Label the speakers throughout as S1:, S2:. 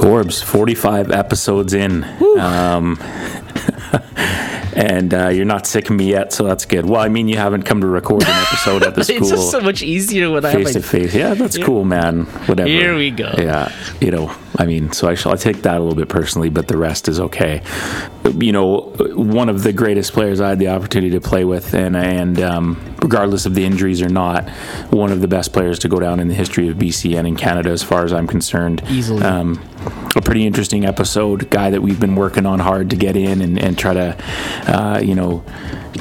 S1: Corbs, 45 episodes in. Um, and uh, you're not sick of me yet, so that's good. Well, I mean, you haven't come to record an episode at the school.
S2: it's just so much easier when I have
S1: face to face. Yeah, that's cool, man. Whatever.
S2: Here we go.
S1: Yeah, you know, I mean, so I shall I take that a little bit personally, but the rest is okay. You know, one of the greatest players I had the opportunity to play with, and and um, regardless of the injuries or not, one of the best players to go down in the history of BC and in Canada, as far as I'm concerned.
S2: Easily.
S1: Um, a pretty interesting episode. Guy that we've been working on hard to get in and, and try to, uh, you know,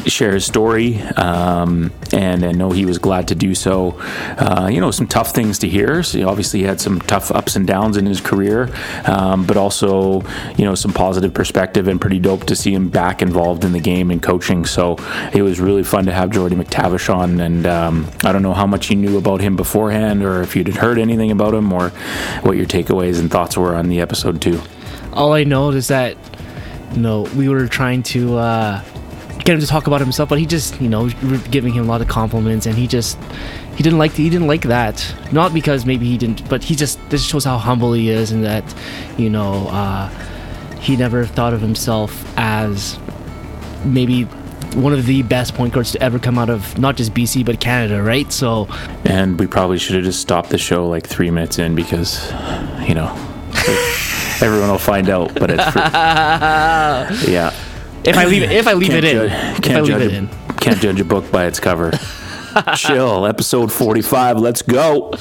S1: share his story. Um, and I know he was glad to do so. Uh, you know, some tough things to hear. So obviously, he had some tough ups and downs in his career, um, but also, you know, some positive perspective and pretty dope to see him back involved in the game and coaching. So it was really fun to have Jordie McTavish on. And um, I don't know how much you knew about him beforehand or if you'd heard anything about him or what your takeaways and thoughts were on the episode, too.
S2: All I know is that, you know, we were trying to uh, get him to talk about himself, but he just, you know, giving him a lot of compliments, and he just, he didn't like, he didn't like that. Not because maybe he didn't, but he just, this shows how humble he is, and that, you know, uh, he never thought of himself as maybe one of the best point guards to ever come out of not just BC but Canada, right? So,
S1: And we probably should have just stopped the show like three minutes in because, you know, everyone will find out. But it's for, yeah.
S2: If I leave it, if I leave
S1: Can't
S2: it in,
S1: judge-
S2: if I
S1: can't judge
S2: it
S1: a-
S2: in,
S1: Can't judge a book by its cover. Chill. Episode forty-five. Let's go.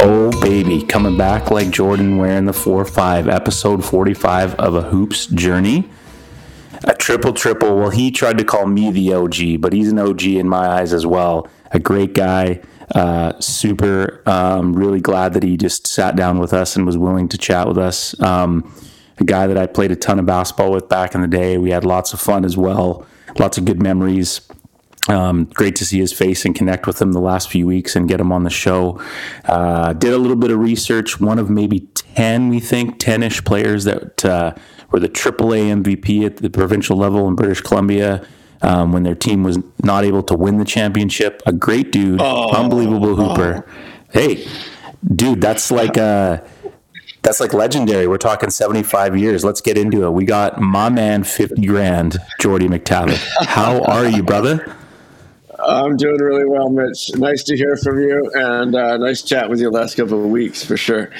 S1: Oh baby, coming back like Jordan wearing the 4-5, episode 45 of a hoops journey. A triple triple. Well, he tried to call me the OG, but he's an OG in my eyes as well. A great guy. Uh, super. Um, really glad that he just sat down with us and was willing to chat with us. Um, a guy that I played a ton of basketball with back in the day. We had lots of fun as well. Lots of good memories. Um, great to see his face and connect with him the last few weeks and get him on the show. Uh, did a little bit of research. One of maybe 10, we think, 10 ish players that uh, were the AAA MVP at the provincial level in British Columbia um, when their team was not able to win the championship. A great dude, unbelievable hooper. Hey, dude, that's like uh that's like legendary. We're talking 75 years. Let's get into it. We got my man 50 grand, Jordie McTavish. How are you, brother?
S3: I'm doing really well, Mitch. Nice to hear from you, and uh, nice chat with you the last couple of weeks for sure.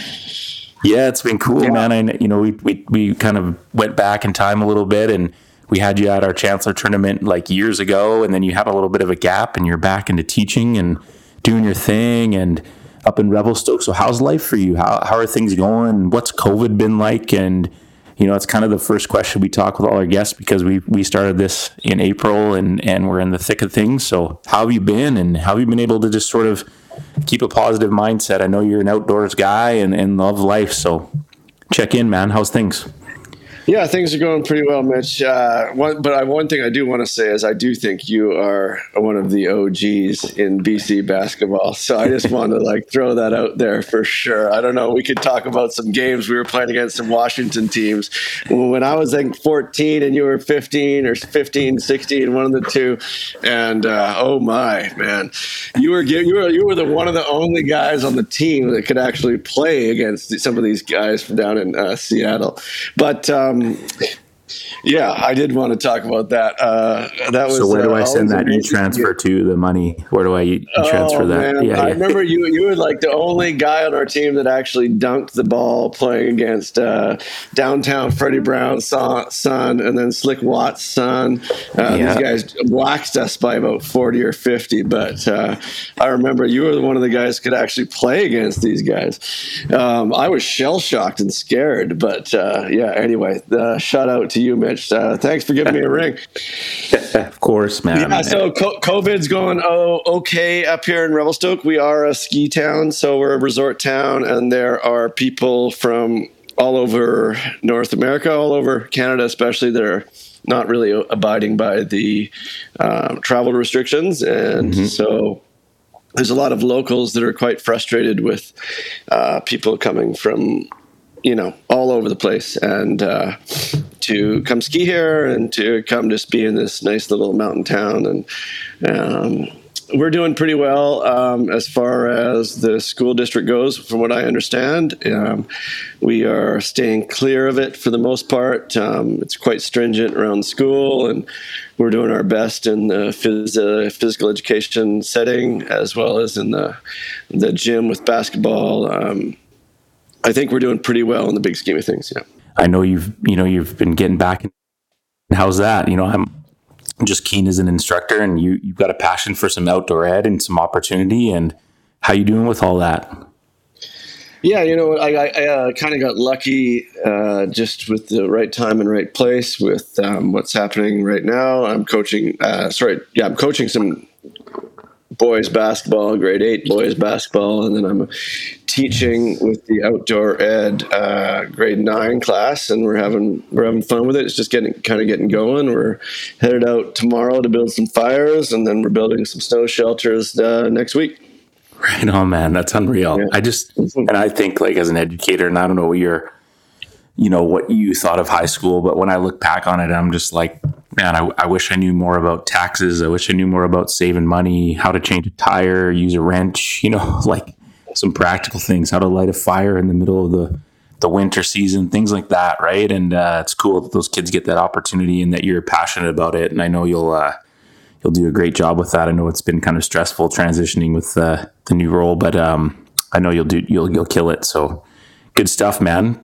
S1: Yeah, it's been cool, man. I, you know, we, we, we kind of went back in time a little bit and we had you at our Chancellor tournament like years ago. And then you had a little bit of a gap and you're back into teaching and doing your thing and up in Revelstoke. So how's life for you? How, how are things going? What's COVID been like? And, you know, it's kind of the first question we talk with all our guests because we, we started this in April and, and we're in the thick of things. So how have you been and how have you been able to just sort of keep a positive mindset? I know you're an outdoors guy and, and love life. So check in, man. How's things?
S3: Yeah, things are going pretty well, Mitch. Uh, one, but I, one thing I do want to say is I do think you are one of the OGs in BC basketball. So I just want to like throw that out there for sure. I don't know. We could talk about some games we were playing against some Washington teams when I was like 14 and you were 15 or 15, 16, one of the two. And uh, oh my man, you were you were you were the one of the only guys on the team that could actually play against some of these guys from down in uh, Seattle. But um, um, yeah, I did want to talk about that. Uh, that was.
S1: So where do
S3: uh,
S1: I send that
S3: amazing.
S1: e-transfer to the money? Where do I e- transfer
S3: Oh,
S1: that?
S3: man.
S1: Yeah,
S3: I
S1: yeah.
S3: remember you. You were like the only guy on our team that actually dunked the ball playing against uh, downtown Freddie Brown's son, and then Slick Watt's son. Uh,
S1: Yeah.
S3: These guys waxed us by about forty or fifty. But uh, I remember you were one of the guys who could actually play against these guys. Um, I was shell shocked and scared. But uh, yeah. Anyway, uh, shout out to you, Mitch. Uh, thanks for giving me a ring.
S1: of course, man.
S3: Yeah, so co- COVID's going oh okay up here in Revelstoke. We are a ski town, so we're a resort town, and there are people from all over North America, all over Canada, especially that are not really abiding by the um, travel restrictions, and so there's a lot of locals that are quite frustrated with uh, people coming from you know all over the place and uh, to come ski here and to come just be in this nice little mountain town. And um, we're doing pretty well um, as far as the school district goes, from what I understand. Um, we are staying clear of it for the most part. Um, it's quite stringent around school, and we're doing our best in the phys- uh, physical education setting as well as in the the gym with basketball. Um, I think we're doing pretty well in the big scheme of things. Yeah.
S1: I know you've you know you've been getting back. How's that? You know, I'm just keen as an instructor, and you you've got a passion for some outdoor ed and some opportunity. And how you doing with all that?
S3: Yeah, you know, I, I, uh, kind of got lucky uh, just with the right time and right place with um, what's happening right now. I'm coaching. Uh, sorry, yeah, I'm coaching some boys basketball, grade eight boys basketball, and then I'm teaching with the outdoor ed uh, grade nine class, and we're having we're having fun with it. It's just getting kind of getting going. We're headed out tomorrow to build some fires, and then we're building some snow shelters uh, next week.
S1: Right on, man. That's unreal. Yeah. I just and I think like as an educator, and I don't know what your you know what you thought of high school, but when I look back on it, I'm just like, man, I, I wish I knew more about taxes. I wish I knew more about saving money, how to change a tire, use a wrench, you know, like some practical things, how to light a fire in the middle of the the winter season, things like that, right? And uh, it's cool that those kids get that opportunity and that you're passionate about it. And I know you'll uh, you'll do a great job with that. I know it's been kind of stressful transitioning with uh, the new role, but um, I know you'll do you'll you'll kill it. So good stuff, man.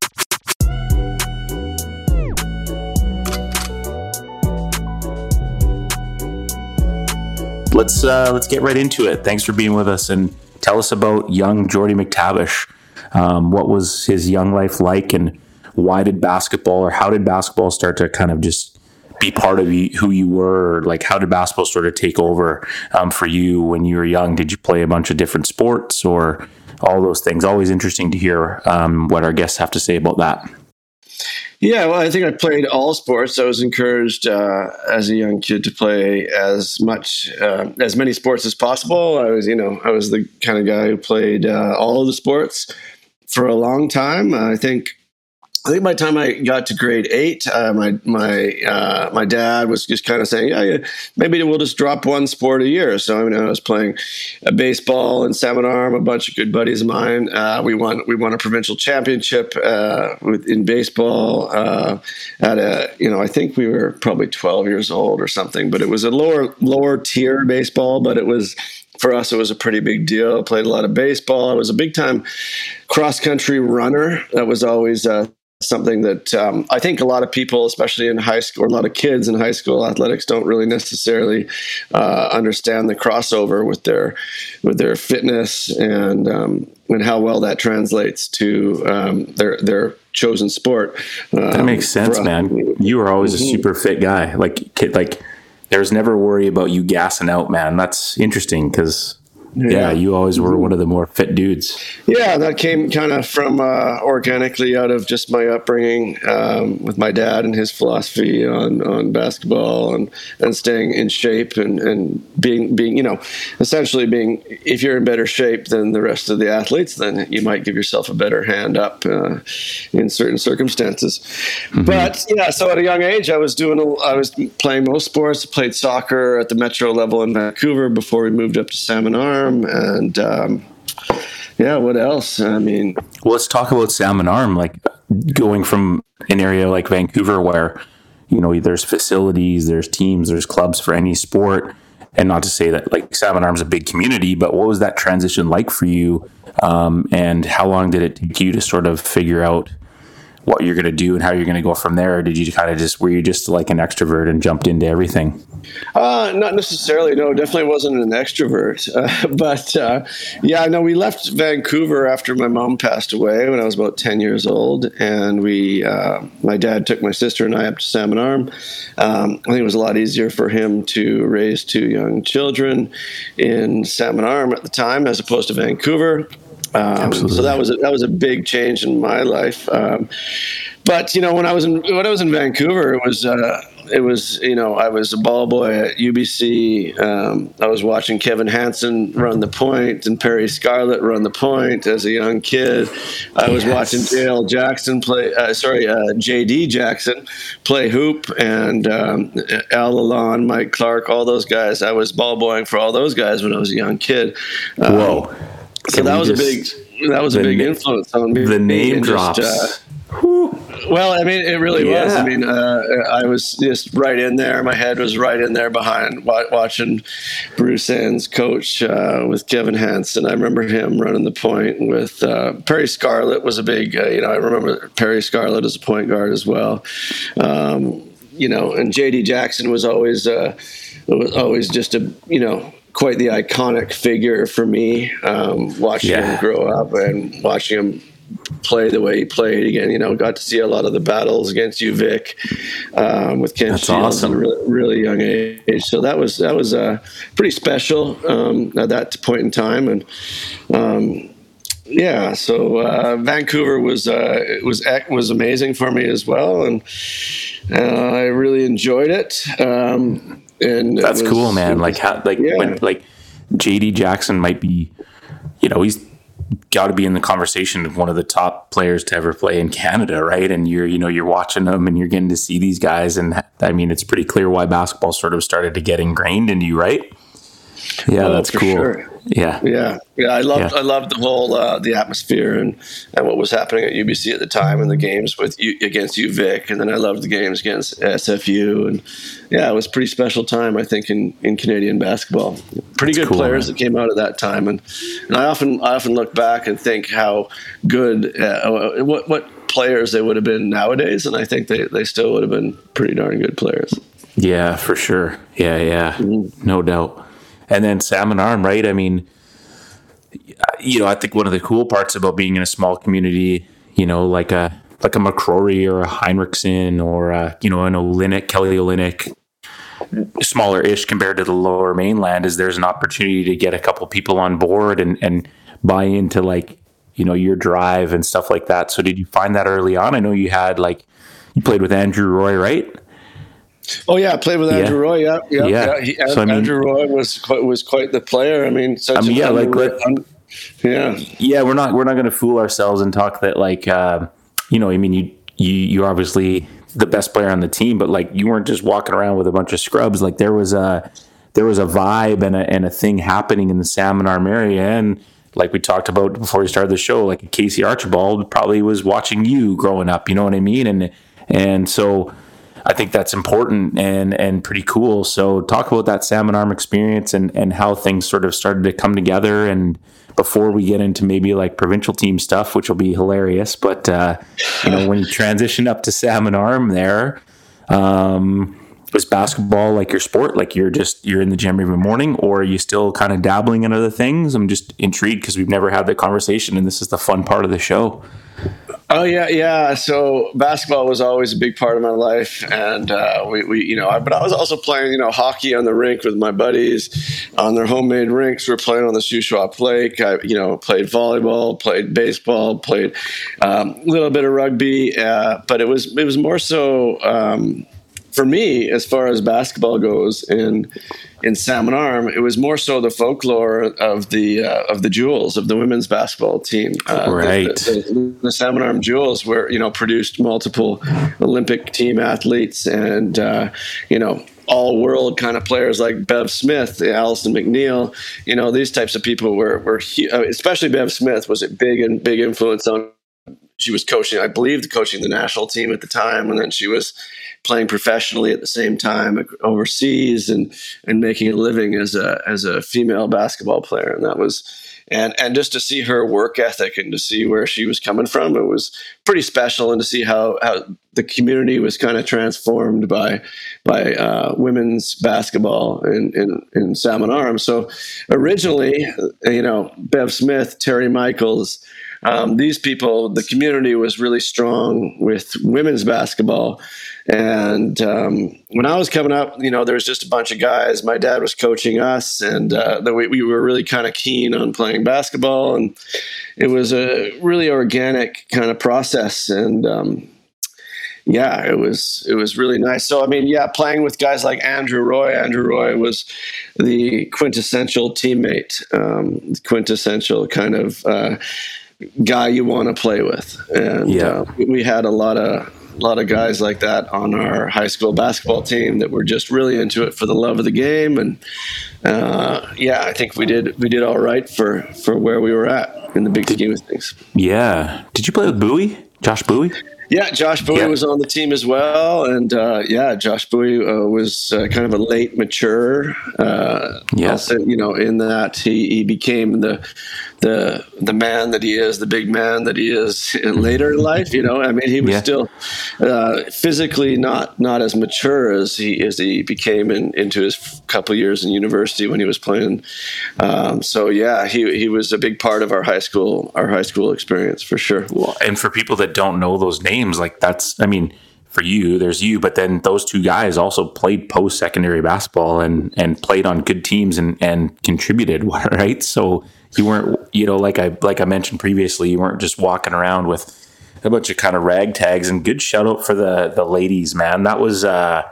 S1: Let's uh, let's get right into it. Thanks for being with us and tell us about young Jordie McTavish. Um, what was his young life like, and why did basketball or how did basketball start to kind of just be part of who you were? Like, how did basketball sort of take over um, for you when you were young? Did you play a bunch of different sports or all those things? Always interesting to hear um, what our guests have to say about that.
S3: Yeah, well, I think I played all sports. I was encouraged uh, as a young kid to play as much, uh, as many sports as possible. I was, you know, I was the kind of guy who played uh, all of the sports for a long time. I think I think by the time I got to grade eight, uh, my my uh, my dad was just kind of saying, yeah, maybe we'll just drop one sport a year. So I, mean, I was playing baseball and salmon arm. A bunch of good buddies of mine. Uh, we won we won a provincial championship uh, with, in baseball uh, at a you know I think we were probably twelve years old or something, but it was a lower lower tier baseball, but it was for us, it was a pretty big deal. I played a lot of baseball. I was a big time cross country runner. That was always uh, something that um, I think a lot of people, especially in high school, or a lot of kids in high school athletics, don't really necessarily uh, understand the crossover with their with their fitness and um, and how well that translates to um, their their chosen sport.
S1: that makes sense, man. You were always mm-hmm. a super fit guy. Like kid, like there's never worry about you gassing out, man. That's interesting because yeah. yeah. you always were one of the more fit dudes.
S3: Yeah, that came kind of from uh, organically out of just my upbringing um, with my dad and his philosophy on, on basketball and, and staying in shape and, and being being you know essentially being if you're in better shape than the rest of the athletes, then you might give yourself a better hand up uh, in certain circumstances. Mm-hmm. But yeah, so at a young age, I was doing a, I was playing most sports. Played soccer at the metro level in Vancouver before we moved up to Salmon Arm Arm, and um, yeah, what else? I mean,
S1: well, let's talk about Salmon Arm. Like going from an area like Vancouver, where you know there's facilities, there's teams, there's clubs for any sport, and not to say that like Salmon Arm's a big community, but what was that transition like for you? Um, and how long did it take you to sort of figure out what you're going to do and how you're going to go from there? Or did you kind of just, were you just like an extrovert and jumped into everything?
S3: Uh, not necessarily. No, definitely wasn't an extrovert. Uh, but uh, yeah, no, we left Vancouver after my mom passed away when I was about 10 years old. And we, uh, my dad took my sister and I up to Salmon Arm. Um, I think it was a lot easier for him to raise two young children in Salmon Arm at the time as opposed to Vancouver. Um, so that was a, that was a big change in my life. Um, but you know, when I was in when I was in Vancouver, it was uh, it was you know I was a ball boy at UBC. Um, I was watching Kevin Hanson run the point and Perry Scarlett run the point as a young kid. I was
S1: Yes.
S3: watching JL Jackson play. Uh, sorry, uh, JD Jackson play hoop and um, Al Alon, Mike Clark, all those guys. I was ball boying for all those guys when I was a young kid. Um,
S1: Whoa.
S3: So
S1: Can
S3: that
S1: we
S3: was a big that was a big
S1: na-
S3: influence on me.
S1: The name
S3: and just,
S1: drops.
S3: uh, well, I mean, it really was. I mean, uh, I was just right in there. My head was right in there behind wa- watching Bruce Enns coach uh, with Kevin Hansen. I remember him running the point with uh, Perry Scarlett was a big. Uh, you know, I remember Perry Scarlett as a point guard as well. Um, you know, and JD Jackson was always uh, was always just a you know quite the iconic figure for me. Um, watching
S1: Yeah.
S3: him grow up and watching him play the way he played again. You know, got to see a lot of the battles against UVic, um, with Ken
S1: That's
S3: Shields
S1: awesome.
S3: at a really, really young age. So that was that was uh, pretty special um, at that point in time, and um, yeah. So uh, Vancouver was uh, it was was amazing for me as well, and uh, I really enjoyed it. Um, and
S1: That's
S3: was-
S1: cool, man.
S3: was-
S1: Like how, like
S3: Yeah.
S1: when like JD Jackson might be, you know, he's got to be in the conversation of one of the top players to ever play in Canada, right? And you're, you know, you're watching them and you're getting to see these guys, and I mean, it's pretty clear why basketball sort of started to get ingrained into you, right? Yeah,
S3: Oh,
S1: that's cool.
S3: sure.
S1: Yeah,
S3: Yeah, yeah, I loved
S1: Yeah.
S3: I loved the whole uh, the atmosphere and and what was happening at UBC at the time and the games with you against UVic, and then I loved the games against SFU, and yeah, it was a pretty special time I think in, in Canadian basketball. Pretty good
S1: cool,
S3: players
S1: man.
S3: that came out at that time, and and I often I often look back and think how good uh, what what players they would have been nowadays, and I think they they still would have been pretty darn good players.
S1: Yeah, for sure. Yeah, yeah, no doubt. And then Salmon Arm, right? I mean, you know, I think one of the cool parts about being in a small community, you know, like a like a McCrory or a Heinrichsen or a, you know an Olynyk, Kelly Olynyk, smaller ish compared to the lower mainland, is there's an opportunity to get a couple people on board and and buy into like you know your drive and stuff like that. So did you find that early on? I know you had like you played with Andrew Roy, right?
S3: Oh yeah, I played with
S1: Yeah.
S3: Andrew Roy. Yeah, yeah.
S1: Yeah.
S3: yeah. He,
S1: So, I mean-
S3: Andrew Roy was quite, was quite the player. I mean, such
S1: I mean,
S3: an
S1: yeah, like,
S3: under-
S1: let-
S3: un- yeah,
S1: yeah we're not we're not going to fool ourselves and talk that like uh, you know i mean you you you're obviously the best player on the team but like you weren't just walking around with a bunch of scrubs like there was a there was a vibe and a, and a thing happening in the salmon arm area and like we talked about before we started the show like casey archibald probably was watching you growing up you know what i mean and and so I think that's important and and pretty cool. So talk about that salmon arm experience and and how things sort of started to come together. And before we get into maybe like provincial team stuff, which will be hilarious, but uh, you know when you transition up to salmon arm there. Um, was basketball like your sport? Like you're just you're in the gym every morning, or are you still kind of dabbling in other things? I'm just intrigued because we've never had that conversation, and this is the fun part of the show.
S3: Oh yeah, yeah. So basketball was always a big part of my life, and uh, we, we, you know, I, but I was also playing, you know, hockey on the rink with my buddies on their homemade rinks. We are playing on the Shuswap Lake. I, you know, played volleyball, played baseball, played um, a little bit of rugby, uh, but it was it was more so. Um, for me, as far as basketball goes in in Salmon Arm, it was more so the folklore of the uh, of the Jewels of the women's basketball team. Uh, the-
S1: Right.
S3: The, the, the Salmon Arm Jewels were you know produced multiple Olympic team athletes and uh, you know all world kind of players like Bev Smith, Allison McNeill. You know these types of people were were uh, especially Bev Smith was a big and big influence on she was coaching, I believe, coaching the national team at the time, and then she was playing professionally at the same time overseas and and making a living as a as a female basketball player, and that was. And, and just to see her work ethic and to see where she was coming from, it was pretty special. And to see how, how the community was kind of transformed by by uh, women's basketball in, in, in Salmon Arm. So originally, you know, Bev Smith, Terry Michaels, um, these people, the community was really strong with women's basketball. And um, when I was coming up, you know, there was just a bunch of guys. My dad was coaching us, and uh, we, we were really kind of keen on playing basketball. And it was a really organic kind of process. And um, yeah, it was it was really nice. So I mean, yeah, playing with guys like Andrew Roy. Andrew Roy was the quintessential teammate, um, quintessential kind of uh, guy you want to play with, and yeah. uh, we had a lot of a lot of guys like that on our high school basketball team that were just really into it for the love of the game, and uh, yeah, I think we did we did all right for for where we were at in the big scheme of things.
S1: Yeah, did you play with Bowie, Josh Bowie?
S3: Yeah, Josh Bowie yeah. was on the team as well, and uh, yeah, Josh Bowie uh, was uh, kind of a late mature. Uh, yes, you know, in that he, he became the the the man that he is, the big man that he is in later in life. You know, I mean, he was yeah. still uh, physically not not as mature as he as he became in, into his couple years in university when he was playing. Um, so yeah, he he was a big part of our high school our high school experience for sure.
S1: Well, and for people that don't know those names, like that's, I mean for you, there's you, but then those two guys also played post secondary basketball and and played on good teams and and contributed, right? So you weren't, you know, like I like I mentioned previously, you weren't just walking around with a bunch of kind of ragtags. And good shout out for the the ladies, man. That was uh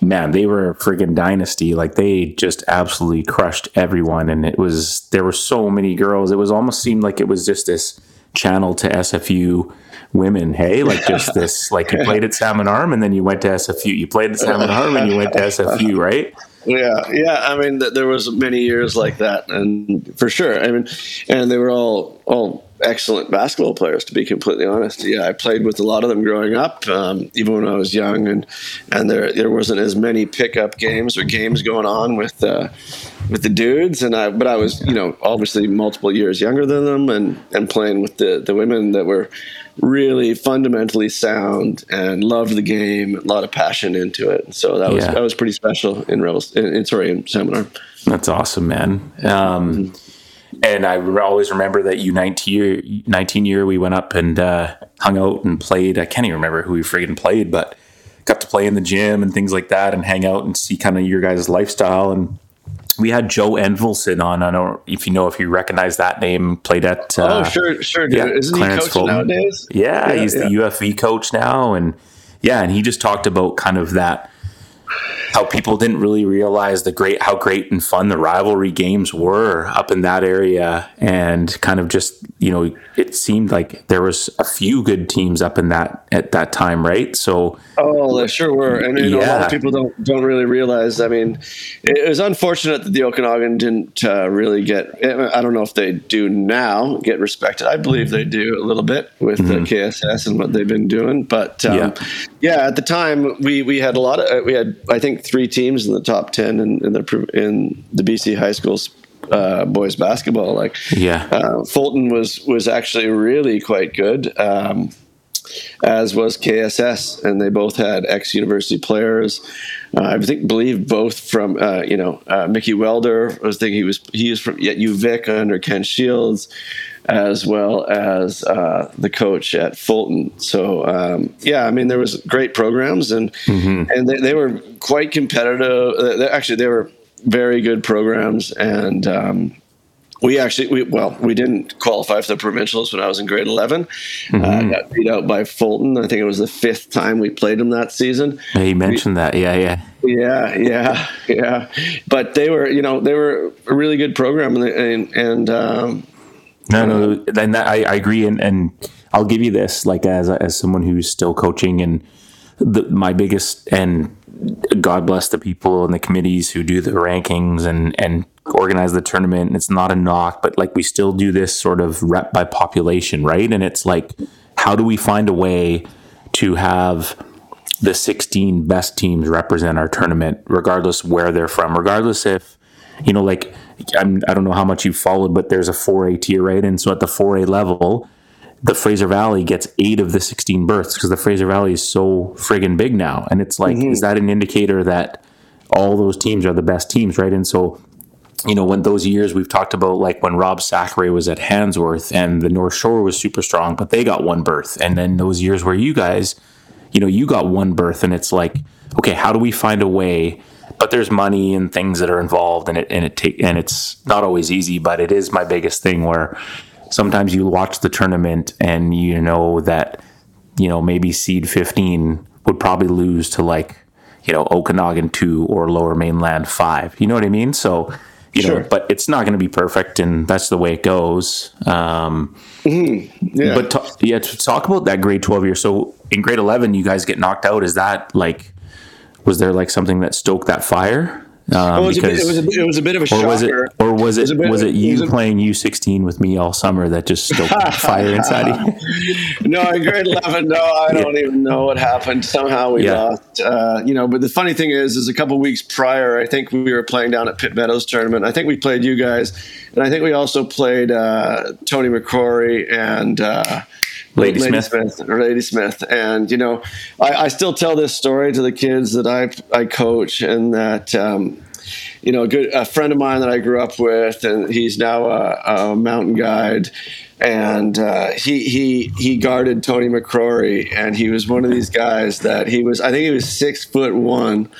S1: man, they were a friggin' dynasty. Like they just absolutely crushed everyone, and it was there were so many girls. It was almost seemed like it was just this channel to SFU women. Hey, like just this, like you played at Salmon Arm and then you went to SFU. You played at Salmon Arm and you went to SFU, right?
S3: Yeah, yeah. I mean, th- there was many years like that, and for sure. I mean, and they were all all excellent basketball players. To be completely honest, yeah, I played with a lot of them growing up, um, even when I was young, and and there there wasn't as many pickup games or games going on with uh, with the dudes, and I but I was you know obviously multiple years younger than them, and and playing with the the women that were really fundamentally sound and loved the game, a lot of passion into it. So that was that was pretty special in Rebels. In, in, sorry, in Salmon Arm.
S1: That's awesome, man. Um, and I always remember that U nineteen year, nineteen year, we went up and uh, hung out and played. I can't even remember who we friggin' played, but got to play in the gym and things like that, and hang out and see kind of your guys' lifestyle and we had Joe Envelson on. I don't know if you know if you recognize that name. Played at
S3: oh, uh, oh sure sure yeah, isn't Clarence he coach Fulton. nowadays?
S1: Yeah, yeah he's yeah. the UFV coach now, and yeah, and he just talked about kind of that how people didn't really realize the great how great and fun the rivalry games were up in that area and kind of just you know it seemed like there was a few good teams up in that at that time right so
S3: oh there sure were and you know, yeah. a lot of people don't don't really realize i mean it was unfortunate that the okanagan didn't uh, really get i don't know if they do now get respected i believe they do a little bit with mm-hmm. the kss and what they've been doing but um, yeah. yeah at the time we we had a lot of we had i think three teams in the top ten in, in the in the BC high schools uh, boys basketball. Like,
S1: yeah,
S3: uh, Fulton was was actually really quite good, um, as was KSS, and they both had ex university players. Uh, I think believe both from uh, you know uh, Mickey Welder. I was thinking he was he was from at UVic under Ken Shields as well as uh, the coach at Fulton. So um, yeah, I mean there was great programs and mm-hmm. and they, they, were quite competitive. Uh, actually, they were very good programs and. Um, we actually, we, well, we didn't qualify for the provincials when I was in grade 11. Uh, mm-hmm. Uh, got beat out by Fulton. I think it was the fifth time we played them that season.
S1: Yeah, you mentioned we, that. Yeah, yeah.
S3: Yeah, yeah, yeah. But they were, you know, they were a really good program, and and, and um,
S1: no, no, and that, I, I agree, and, and I'll give you this, like as as someone who's still coaching, and the, my biggest and God bless the people and the committees who do the rankings and and organize the tournament. And it's not a knock, but like we still do this sort of rep by population, right? And it's like, how do we find a way to have the 16 best teams represent our tournament, regardless where they're from, regardless if you know, like I'm, I don't know how much you've followed, but there's a 4A tier, right? And so at the 4A level, the Fraser Valley gets eight of the 16 berths because the Fraser Valley is so friggin' big now. And it's like, mm-hmm. is that an indicator that all those teams are the best teams, right? And so, you know, when those years we've talked about, like when Rob Sacre was at Handsworth and the North Shore was super strong, but they got one berth. And then those years where you guys, you know, you got one berth, and it's like, okay, how do we find a way but there's money and things that are involved and it and it take and it's not always easy but it is my biggest thing where sometimes you watch the tournament and you know that you know, maybe seed 15 would probably lose to like, you know, Okanagan 2 or Lower Mainland 5. You know what I mean? So, you
S3: Sure.
S1: know, but it's not going to be perfect, and that's the way it goes. Um,
S3: Yeah.
S1: but ta- yeah, to talk about that grade 12 year. So in grade 11, you guys get knocked out. Is that like, was there like something that stoked that fire? Um,
S3: it, was a bit, it, was a, it was a bit of a
S1: or
S3: shocker.
S1: was it, or was it,
S3: a bit-
S1: was it
S3: it
S1: you
S3: was
S1: playing U16 with me all summer that just stoked fire inside you?
S3: no, in grade 11, no, I don't even know what happened. Somehow we
S1: Yeah.
S3: lost. Uh, you know, but the funny thing is, is a couple weeks prior, I think we were playing down at Pitt Meadows tournament. I think we played you guys, and I think we also played uh, Tony McCrory and uh,
S1: Lady Smith.
S3: or Lady Smith. And you know, I, I still tell this story to the kids that I I coach, and that. Um, you know, a good a friend of mine that I grew up with, and he's now a, a mountain guide. And uh, he he he guarded Tony McCrory, and he was one of these guys that he was. I think he was six foot one,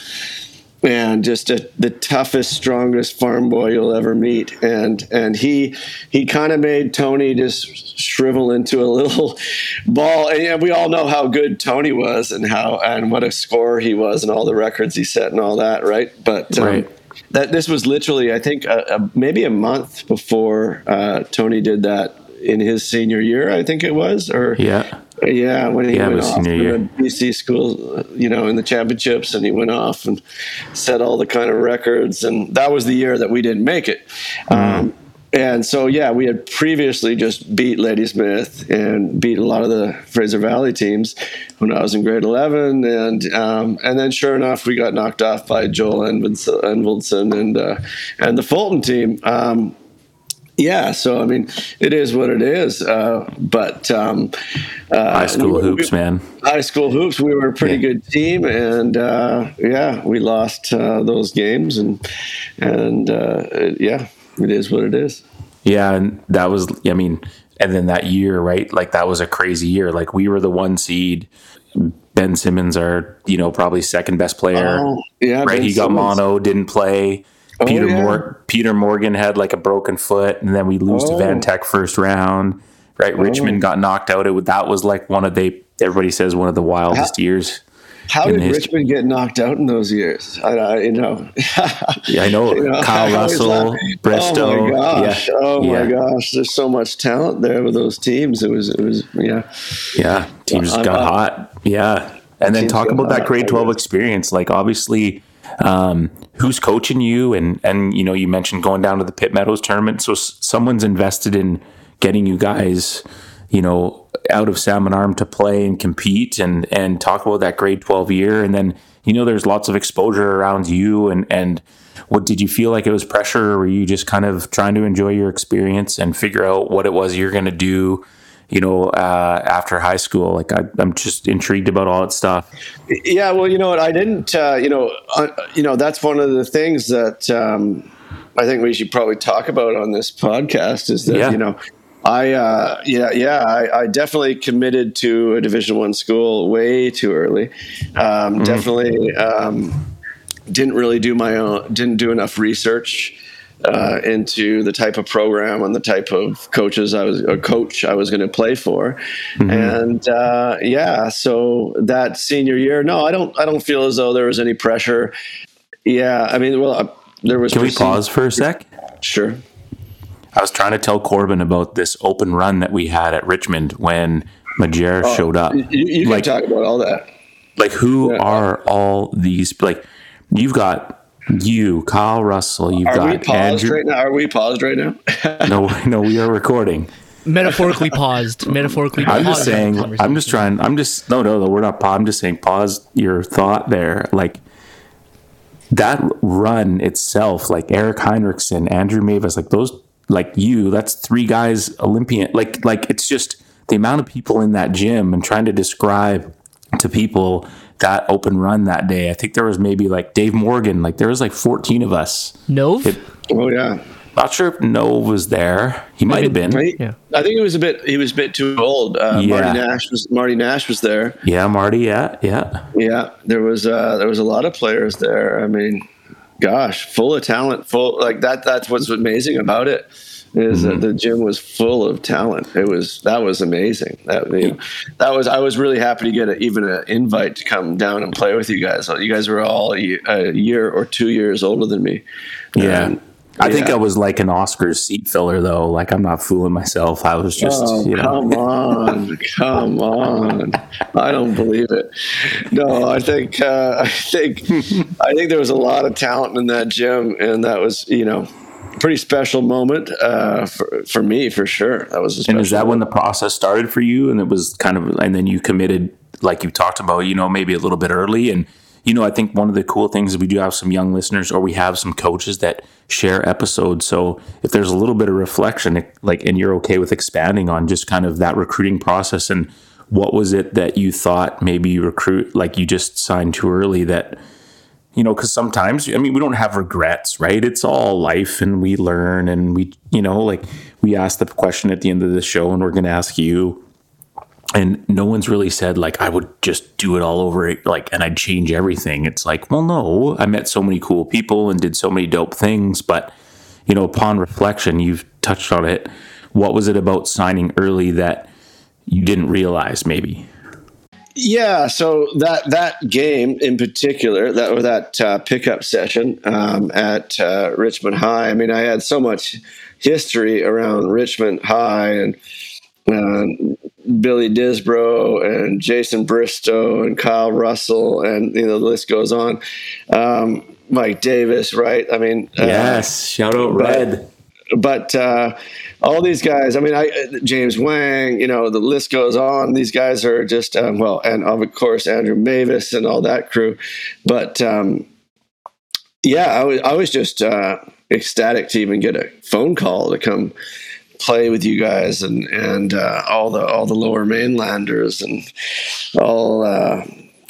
S3: and just a, the toughest, strongest farm boy you'll ever meet. And and he he kind of made Tony just shrivel into a little ball. And yeah, we all know how good Tony was, and how and what a scorer he was, and all the records he set, and all that, right? But um,
S1: Right.
S3: that this was literally, I think, maybe a month before uh, Tony did that in his senior year. I think it was, or
S1: Yeah.
S3: Yeah, when he
S1: Yeah,
S3: went off to the BC school, you know, in the championships, and he went off and set all the kind of records, and that was the year that we didn't make it.
S1: Mm-hmm.
S3: Um, and so, yeah, we had previously just beat Lady Smith and beat a lot of the Fraser Valley teams when I was in grade eleven, and um, and then sure enough, we got knocked off by Joel Envaldson and uh, and the Fulton team. Um, yeah, so I mean, it is what it is. Uh, but um, uh,
S1: High school
S3: we-
S1: hoops, man.
S3: high school hoops, we were a pretty
S1: Yeah.
S3: good team, and uh, yeah, we lost uh, those games, and and uh, yeah, it is what it is.
S1: Yeah, and that was I mean, and then that year, right? Like that was a crazy year. Like we were the one seed. Ben Simmons, our you know probably second best player,
S3: Oh, yeah,
S1: right?
S3: Ben
S1: he got
S3: Simmons.
S1: mono, didn't play. Oh, Peter
S3: yeah.
S1: Mor- Peter Morgan had like a broken foot, and then we lose to
S3: Oh.
S1: Van Tech first round. Right, oh. Richmond got knocked out. It that was like one of the Everybody says one of the wildest years.
S3: How did Richmond get knocked out in those years? I, I you know.
S1: Yeah, I know.
S3: You know,
S1: Kyle Russell, Bristow.
S3: Oh my gosh!
S1: Yeah.
S3: Oh my
S1: Yeah.
S3: gosh! There's so much talent there with those teams. It was. It was. Yeah.
S1: Yeah, teams
S3: I-
S1: got hot. Yeah, and then talk about that grade twelve experience. Like obviously, um, who's coaching you? And and you know you mentioned going down to the Pitt Meadows tournament, so s- someone's invested in getting you guys, you know, out of Salmon Arm to play and compete, and and talk about that grade twelve year, and then you know there's lots of exposure around you, and and what did you feel like it was pressure, or were you just kind of trying to enjoy your experience and figure out what it was you're going to do? You know, uh, after high school. Like I, I'm just intrigued about all that stuff.
S3: Yeah, well, you know what? I didn't. Uh, you know, uh, you know that's one of the things that um, I think we should probably talk about on this podcast. Is that
S1: Yeah.
S3: you know, I uh, yeah yeah I, I definitely committed to a Division One school way too early. Um, Definitely um, didn't really do my own. Didn't do enough research. Uh, into the type of program and the type of coaches I was a coach I was going to play for, and uh, yeah, so that senior year, no, I don't I don't feel as though there was any pressure. Yeah, I mean, well, uh, there was.
S1: Can we pause for a sec?
S3: Sure.
S1: I was trying to tell Corbin about this open run that we had at Richmond when Majer showed up.
S3: You, you
S1: like,
S3: can talk about all that.
S1: like who
S3: Yeah.
S1: are all these? Like, you've got you, Kyle Russell. You've
S3: Are we
S1: got
S3: paused
S1: Andrew.
S3: right now? Are we paused right now?
S1: No, no, we are recording.
S2: Metaphorically paused. Metaphorically
S1: I'm
S2: paused.
S1: just saying. I'm just trying. I'm just no, no, no. We're not. pa- I'm just saying. Pause your thought there. Like that run itself. Like Eric Heinrichsen, Andrew Mavis. Like those. Like you. That's three guys Olympian. Like like it's just the amount of people in that gym and trying to describe to people that open run that day. I think there was maybe like Dave Morgan. Like there was like 14 of us.
S2: Nove?
S1: It-
S3: oh yeah.
S1: Not sure if Nove was there. He might have been.
S3: Right?
S2: Yeah.
S3: I think he was a bit. He was a bit too old. Uh,
S1: Yeah.
S3: Marty Nash was. Marty Nash was there.
S1: Yeah, Marty. Yeah, yeah.
S3: Yeah, there was. Uh, there was a lot of players there. I mean, gosh, full of talent. Full like that. That's what's amazing about it. Is that the gym was full of talent. It was that was amazing. That you know, that was I was really happy to get a, even an invite to come down and play with you guys. You guys were all a, a year or two years older than me.
S1: Yeah. I think. I was like an Oscars seat filler though. Like I'm not fooling myself. I was just,
S3: Oh,
S1: you know,
S3: come on, come on! I don't believe it. No, I think uh, I think I think there was a lot of talent in that gym, and that was you know pretty special moment uh, for for me for sure. That was a
S1: And is that when the process started for you? And it was kind of, and then you committed, like you talked about, you know, maybe a little bit early. And, you know, I think one of the cool things is we do have some young listeners or we have some coaches that share episodes. So if there's a little bit of reflection, like, and you're okay with expanding on just kind of that recruiting process and what was it that you thought maybe recruit, like you just signed too early that, you know, because sometimes, I mean, we don't have regrets, right? It's all life and we learn and we, you know, like we asked the question at the end of the show and we're going to ask you. And no one's really said, like, I would just do it all over, like, and I'd change everything. It's like, well, no, I met so many cool people and did so many dope things. But, you know, upon reflection, you've touched on it. What was it about signing early that you didn't realize maybe?
S3: Yeah, so that that game in particular, that or that uh, pickup session um, at uh, Richmond High. I mean, I had so much history around Richmond High and uh, Billy Disbro and Jason Bristow and Kyle Russell, and you know the list goes on. Um, Mike Davis, right? I mean, uh,
S1: yes, shout out Red.
S3: but uh, all these guys, I mean, I, James Wang, you know, the list goes on. These guys are just, um, well, and of course, Andrew Mavis and all that crew. But um, yeah, I was, I was just uh, ecstatic to even get a phone call to come play with you guys and, and uh, all the, all the lower mainlanders and all, uh,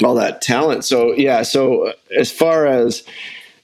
S3: all that talent. So yeah, so as far as,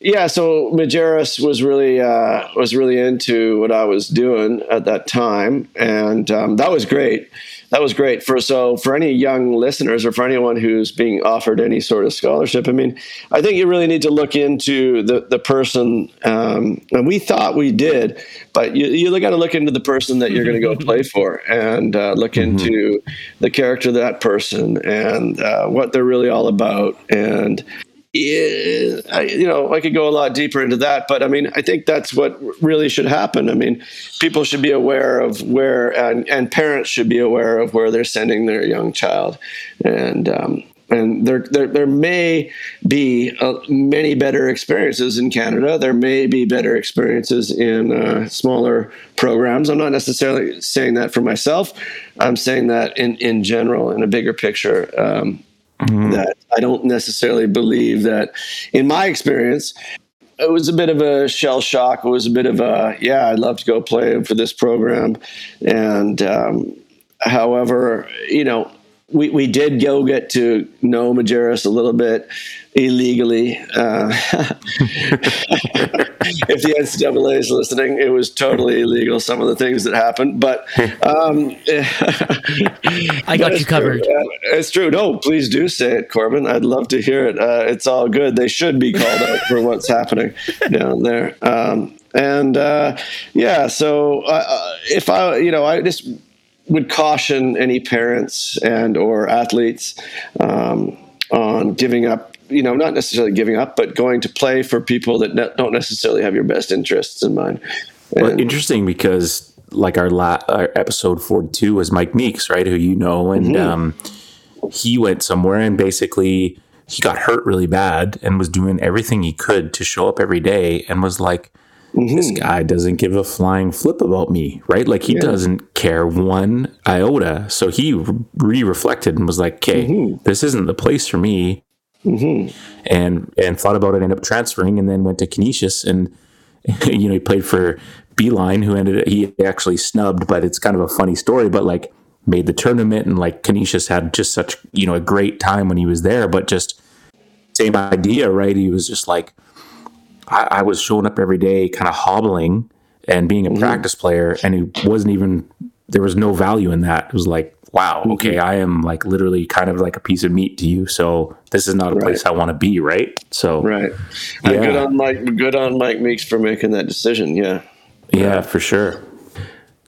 S3: yeah, so Majerus was really uh, was really into what I was doing at that time, and um, that was great. That was great for so for any young listeners or for anyone who's being offered any sort of scholarship. I mean, I think you really need to look into the the person, um, and we thought we did, but you you got to look into the person that you're going to go play for, and uh, look into the character of that person and uh, what they're really all about, and you know, I could go a lot deeper into that, but I mean, I think that's what really should happen. I mean, people should be aware of where, and, and parents should be aware of where they're sending their young child, and um, and there, there there may be uh, many better experiences in Canada. There may be better experiences in uh, smaller programs. I'm not necessarily saying that for myself. I'm saying that in in general, in a bigger picture. Um, that I don't necessarily believe that, in my experience, it was a bit of a shell shock. It was a bit of a, yeah, I'd love to go play for this program. And um, however, you know, we, we did go get to know Majerus a little bit illegally. Uh, if the NCAA is listening, it was totally illegal, some of the things that happened. But um,
S2: I got you covered.
S3: it's true. No, please do say it, Corbin. I'd love to hear it. Uh, it's all good. They should be called out for what's happening down there. Um, and uh, yeah, so uh, if I, you know, I just would caution any parents and or athletes um, on giving up. You know, not necessarily giving up, but going to play for people that ne- don't necessarily have your best interests in mind.
S1: Well, interesting because like our, la- our episode 42 was Mike Meeks, right? Who you know, and um, he went somewhere and basically he got hurt really bad and was doing everything he could to show up every day and was like, this mm-hmm. guy doesn't give a flying flip about me, right? Like he doesn't care one iota. So he re reflected and was like, okay, mm-hmm. this isn't the place for me. Mm-hmm. And and thought about it, ended up transferring, and then went to Canisius, and you know he played for Beilein, who ended he actually snubbed, but it's kind of a funny story. But like made the tournament, and like Canisius had just such you know a great time when he was there, but just same idea, right? He was just like I, I was showing up every day, kind of hobbling and being a mm-hmm. practice player, and it wasn't even there was no value in that. It was like, wow, mm-hmm. okay, I am like literally kind of like a piece of meat to you. So this is not a place I want to be, right? So
S3: Right. And
S1: Yeah.
S3: good on Mike. Good on Mike Meeks for making that decision. Yeah.
S1: yeah, for sure.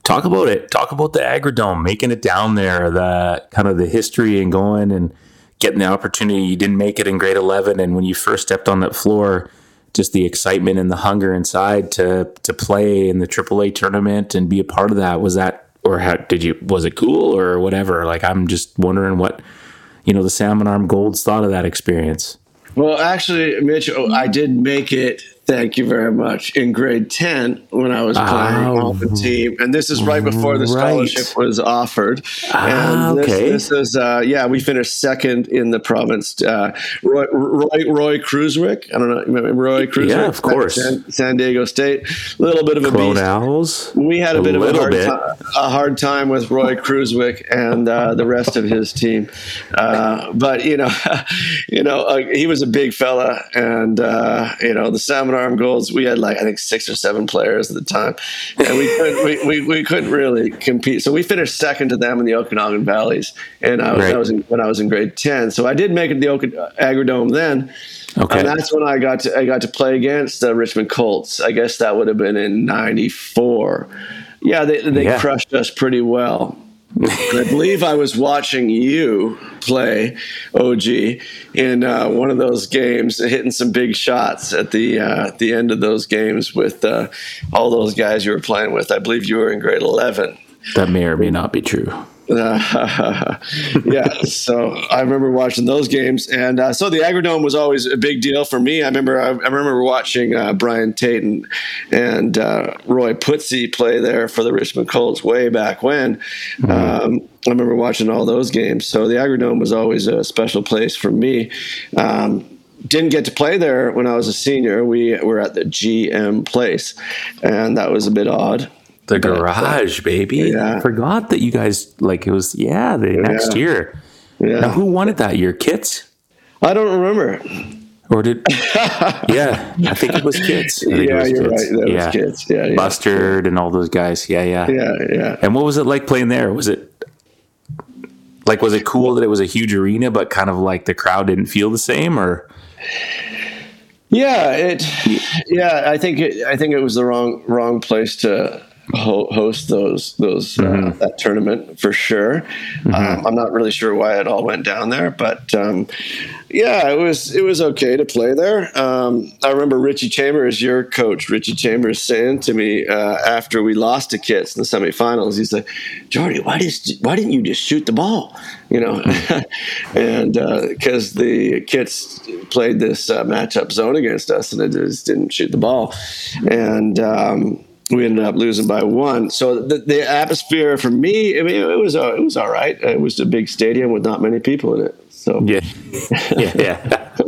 S1: talk about it. Talk about the Agrodome, making it down there, the kind of the history and going and getting the opportunity. You didn't make it in grade 11. And when you first stepped on that floor, just the excitement and the hunger inside to to play in the AAA tournament and be a part of that. Was that or how did you was it cool or whatever? Like I'm just wondering what you know the salmon arm golds thought of that experience.
S3: Well actually Mitch oh, I did make it Thank you very much. In grade 10, when I was playing oh, on the team, and this is right before the scholarship right. was offered.
S1: Ah,
S3: and
S1: this, okay.
S3: this is, uh, yeah, we finished second in the province. Uh, Roy, Roy, Roy I don't know, remember Roy Cruiswick?
S1: Yeah, of course.
S3: San, San, Diego State. A little bit of a
S1: Clone
S3: beast.
S1: Owls.
S3: We had a, a bit of a hard,
S1: bit.
S3: Time, a hard time with Roy Cruiswick and uh, the rest of his team. Uh, but, you know, you know, uh, he was a big fella, and, uh, you know, the salmon arm golds, we had like I think six or seven players at the time, and we couldn't we, we, we couldn't really compete. So we finished second to them in the Okanagan Valleys, and I was, right. I was in, when I was in grade ten. So I did make it the Oka, uh, Agrodome then. Okay. And that's when I got to I got to play against the Richmond Colts. I guess that would have been in '94. Yeah, they they yeah. crushed us pretty well. I believe I was watching you play OG in uh, one of those games, hitting some big shots at the uh, the end of those games with uh, all those guys you were playing with. I believe you were in grade eleven.
S1: That may or may not be true.
S3: yeah, so I remember watching those games, and uh, so the Agrodome was always a big deal for me. I remember I, I remember watching uh, Brian Tate and, and uh, Roy Putsey play there for the Richmond Colts way back when. Mm-hmm. Um, I remember watching all those games. So the Agrodome was always a special place for me. Um, didn't get to play there when I was a senior. We were at the GM place, and that was a bit odd.
S1: The garage, but, baby. Yeah. I forgot that you guys like it was yeah, the yeah. next year. Yeah. Now who won it that year? Kits?
S3: I don't remember.
S1: Or did Yeah, I think it was Kits.
S3: Yeah, you're
S1: kids.
S3: right. That yeah. was Kits. Yeah, yeah.
S1: Mustard and all those guys. Yeah, yeah.
S3: Yeah, yeah.
S1: And what was it like playing there? Was it like was it cool that it was a huge arena but kind of like the crowd didn't feel the same or
S3: yeah it yeah i think it i think it was the wrong wrong place to ho- host those those uh, mm-hmm. uh, that tournament for sure. Mm-hmm. Um, I'm not really sure why it all went down there, but um, yeah, it was it was okay to play there. Um, I remember Richie Chambers, your coach, Richie Chambers, saying to me uh, after we lost to Kits in the semifinals, he's like, "Jordie, why did why didn't you just shoot the ball?" You know, and because uh, the Kits played this uh, matchup zone against us, and it just didn't shoot the ball, and um, we ended up losing by one. So the, the atmosphere for me, I mean, it was uh, it was all right. It was a big stadium with not many people in it. So
S1: yeah, yeah, yeah.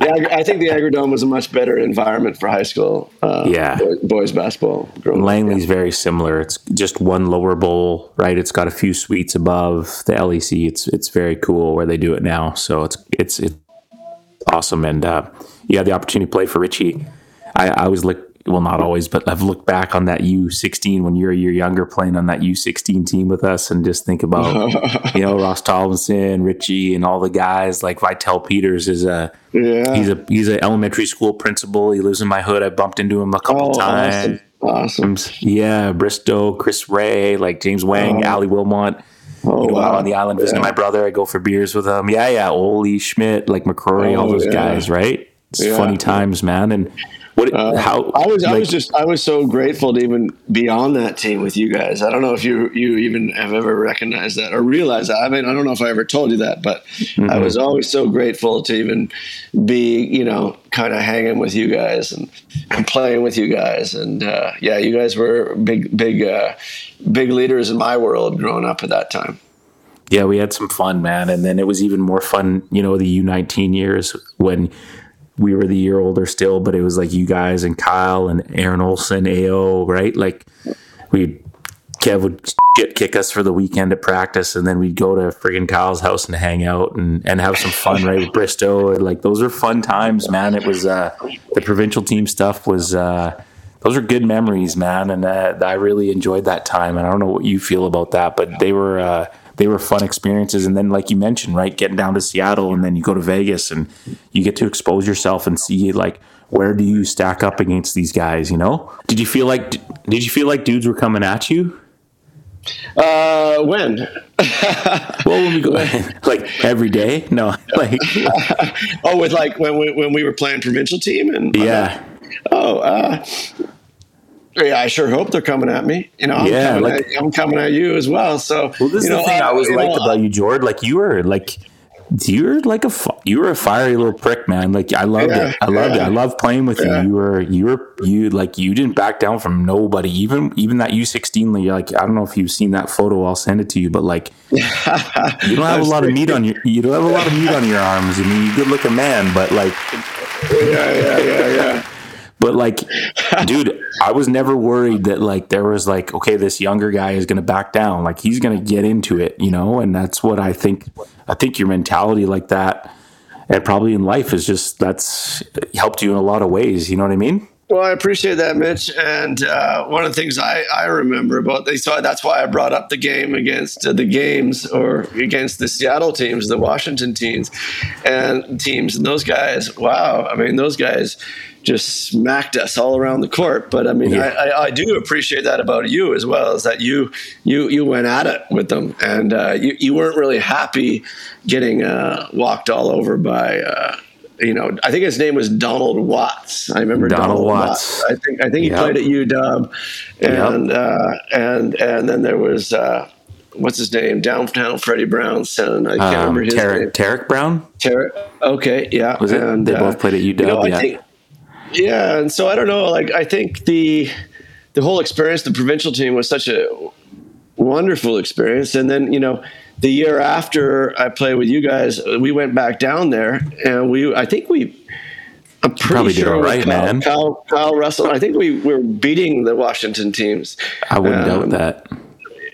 S3: I think the Agrodome was a much better environment for high school. Uh,
S1: yeah,
S3: boys, boys basketball.
S1: Langley's very similar. It's just one lower bowl, right? It's got a few suites above the LEC. It's it's very cool where they do it now. So it's it's it's awesome, and uh, you had the opportunity to play for Richie. I, I was like well, not always, but I've looked back on that U16 when you're a year younger playing on that U16 team with us and just think about, you know, Ross Tomlinson, Richie, and all the guys. Like Vitel Peters is a, yeah. he's a, he's an elementary school principal. He lives in my hood. I bumped into him a couple oh, times.
S3: Awesome.
S1: awesome. Yeah. Bristow, Chris Ray, like James Wang, oh. Ali Wilmot. Oh, you know, wow. on the island visiting yeah. my brother. I go for beers with him. Yeah, yeah. Oli Schmidt, like McCrory, oh, all those yeah. guys, right? It's funny times, man. And what? Uh, how?
S3: I was. Like, I was just. I was so grateful to even be on that team with you guys. I don't know if you you even have ever recognized that or realized that. I mean, I don't know if I ever told you that, but mm-hmm. I was always so grateful to even be, you know, kind of hanging with you guys and, and playing with you guys. And uh, yeah, you guys were big, big, uh, big leaders in my world growing up at that time
S1: yeah, we had some fun, man. And then it was even more fun, you know, the U19 years when we were the year older still, but it was like you guys and Kyle and Aaron Olson, AO, right? Like we Kev would shit kick us for the weekend at practice, and then we'd go to friggin' Kyle's house and hang out and, and have some fun, right? With Bristow, and like those are fun times, man. It was uh, the provincial team stuff was uh, those are good memories, man, and uh, I really enjoyed that time. And I don't know what you feel about that, but they were uh, they were fun experiences. And then, like you mentioned, right, getting down to Seattle and then you go to Vegas and you get to expose yourself and see like where do you stack up against these guys? You know, did you feel like did you feel like dudes were coming at you?
S3: Uh, when?
S1: well, when we go like every day. No, like
S3: oh, with like when we when we were playing provincial team and
S1: yeah.
S3: Oh, uh, yeah, I sure hope they're coming at me. You know, I'm,
S1: Yeah,
S3: coming,
S1: like-
S3: at, I'm coming at you as well. So,
S1: Well, this
S3: you
S1: is
S3: know,
S1: the thing I, always
S3: you
S1: liked
S3: know,
S1: about you, Jord. Like you were like you're like a you were a fiery little prick, man. Like I loved
S3: Yeah,
S1: it. I loved it. I loved playing with
S3: Yeah.
S1: you. You were you were you like you didn't back down from nobody. Even even that U sixteen. Like I don't know if you've seen that photo. I'll send it to you. But like you don't have a lot of meat on your you don't have a lot of meat on your arms. I mean, you're a good looking man, but like
S3: Yeah, yeah, yeah, yeah.
S1: But like, dude, I was never worried that like there was like, okay, this younger guy is going to back down. Like he's going to get into it, you know. And that's what I think. I think your mentality like that, and probably in life is just that's helped you in a lot of ways. You know what I mean?
S3: Well, I appreciate that, Mitch. And uh, one of the things I, I remember about they so that's why I brought up the game against uh, the games or against the Seattle teams, the Washington teams, and teams. And those guys, wow! I mean, those guys just smacked us all around the court. But I mean,
S1: Yeah.
S3: I, I, I do appreciate that about you as well, is that you you you went at it with them, and uh, you you weren't really happy getting uh, walked all over by. Uh, you know, I think his name was Donald Watts. I remember
S1: Donald
S3: Donald,
S1: Watts.
S3: Watts. I think I think he
S1: Yep.
S3: played at UW, and uh, and and then there was uh, what's his name? Downtown Freddie Brown's son. I can't
S1: Um,
S3: remember his name.
S1: Tarek, Tarek Brown
S3: Tarek. Okay, yeah.
S1: was it?
S3: And,
S1: they
S3: uh,
S1: both played at UW.
S3: you know,
S1: yeah.
S3: think, yeah, and so I don't know. Like, I think the the whole experience, the provincial team, was such a wonderful experience. And then, you know, the year after I played with you guys, we went back down there, and we, I think we. I'm pretty
S1: probably
S3: sure
S1: all right,
S3: Kyle,
S1: man.
S3: Kyle, Kyle Russell. I think we were beating the Washington teams
S1: I wouldn't
S3: um,
S1: doubt that.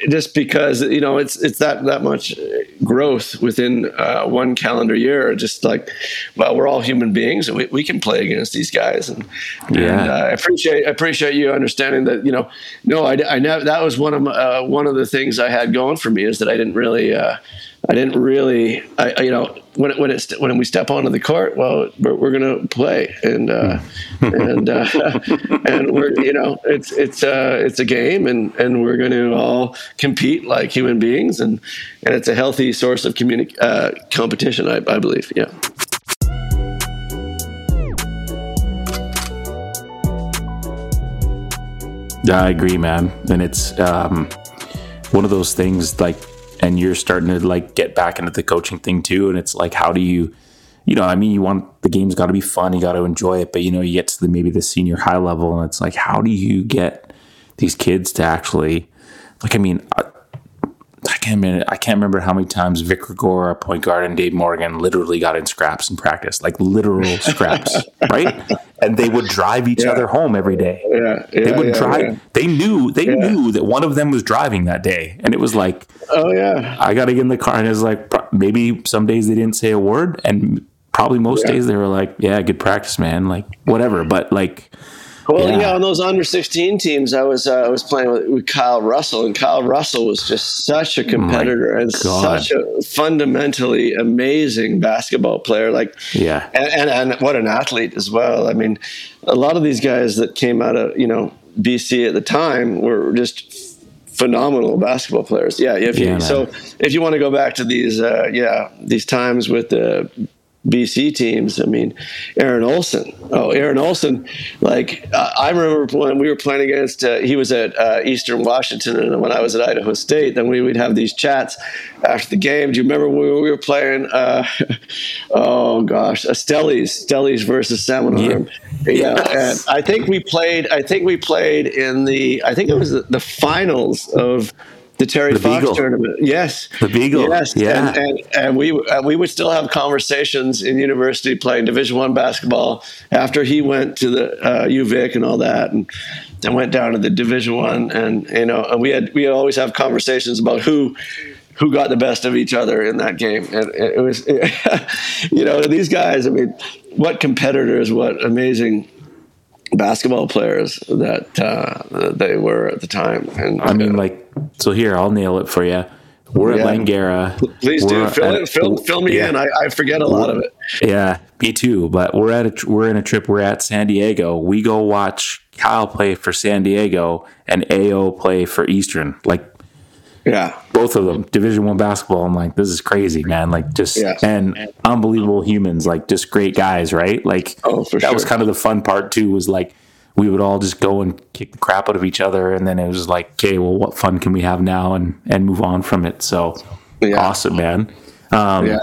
S3: Just because you know it's it's that that much growth within uh, one calendar year. Just like, well, we're all human beings, and we, we can play against these guys. And,
S1: Yeah.
S3: and uh, I appreciate I appreciate you understanding that. You know, no, I, I never. That was one of my, uh, one of the things I had going for me is that I didn't really. I didn't really, I, I- you know, when it, when it's when we step onto the court, well, we're, we're to play, and uh, and uh, and we're, you know, it's it's uh, it's a game, and and we're to all compete like human beings, and and it's a healthy source of communi- uh, competition, I, I believe. Yeah.
S1: Yeah, I agree, man. And it's um, one of those things like, and you're starting to like get back into the coaching thing too. And it's like, how do you, you know, I mean, you want the game's got to be fun, you got to enjoy it, but you know, you get to the maybe the senior high level, and it's like, how do you get these kids to actually, like, I mean, uh, I, can't remember, I can't remember how many times Vic our point guard, and Dave Morgan literally got in scraps in practice, like literal scraps, right? And they would drive each
S3: Yeah.
S1: other home every day
S3: Yeah,
S1: they would
S3: yeah,
S1: drive.
S3: yeah.
S1: They knew they
S3: Yeah.
S1: knew that one of them was driving that day, and it was like
S3: Oh yeah.
S1: I got to get in the car, and it's like maybe some days they didn't say a word, and probably most
S3: Yeah.
S1: days they were like, "Yeah, good practice, man," like whatever. But like,
S3: Well,
S1: Yeah.
S3: yeah. on those under sixteen teams, I was uh, I was playing with, with Kyle Russell, and Kyle Russell was just such a competitor and
S1: God.
S3: such a fundamentally amazing basketball player. Like,
S1: yeah,
S3: and, and and what an athlete as well. I mean, a lot of these guys that came out of you know BC at the time were just phenomenal basketball players. Yeah, if you,
S1: Yeah,
S3: so if you want to go back to these, uh, yeah, these times with the BC teams. I mean, Aaron Olson. Oh, Aaron Olson. Like uh, I remember when we were playing against. Uh, he was at uh, Eastern Washington, and when I was at Idaho State, then we would have these chats after the game. Do you remember when we were playing? Uh, oh gosh, uh, Stellies, Stellies versus Salmon Arm. Yeah, and I think we played. I think we played in the. I think it was the, the finals of the Terry
S1: The
S3: Fox
S1: Beagle.
S3: tournament. Yes,
S1: The Beagle,
S3: Yes,
S1: yeah.
S3: and, and, and we uh, we would still have conversations in university playing Division One basketball after he went to the uh, UVic and all that, and then went down to the Division One, and you know, and we had we always have conversations about who who got the best of each other in that game, and it was you know these guys. I mean, what competitors, what amazing basketball players that uh, they were at the time, and
S1: I mean,
S3: uh,
S1: like, so here I'll nail it for you. We're
S3: Yeah.
S1: at Langara.
S3: Please do fill,
S1: at-
S3: fill, fill me
S1: yeah.
S3: in. I, I forget a lot of it.
S1: Yeah, me too. But we're at a we're in a trip. We're at San Diego. We go watch Kyle play for San Diego and AO play for Eastern. Like
S3: Yeah.
S1: both of them division one basketball i'm like this is crazy man like just
S3: Yeah.
S1: and unbelievable humans like just great guys right like
S3: Oh, for
S1: that was kind of the fun part too was like we would all just go and kick the crap out of each other and then it was like okay well what fun can we have now and and move on from it so
S3: Yeah.
S1: awesome man um
S3: Yeah.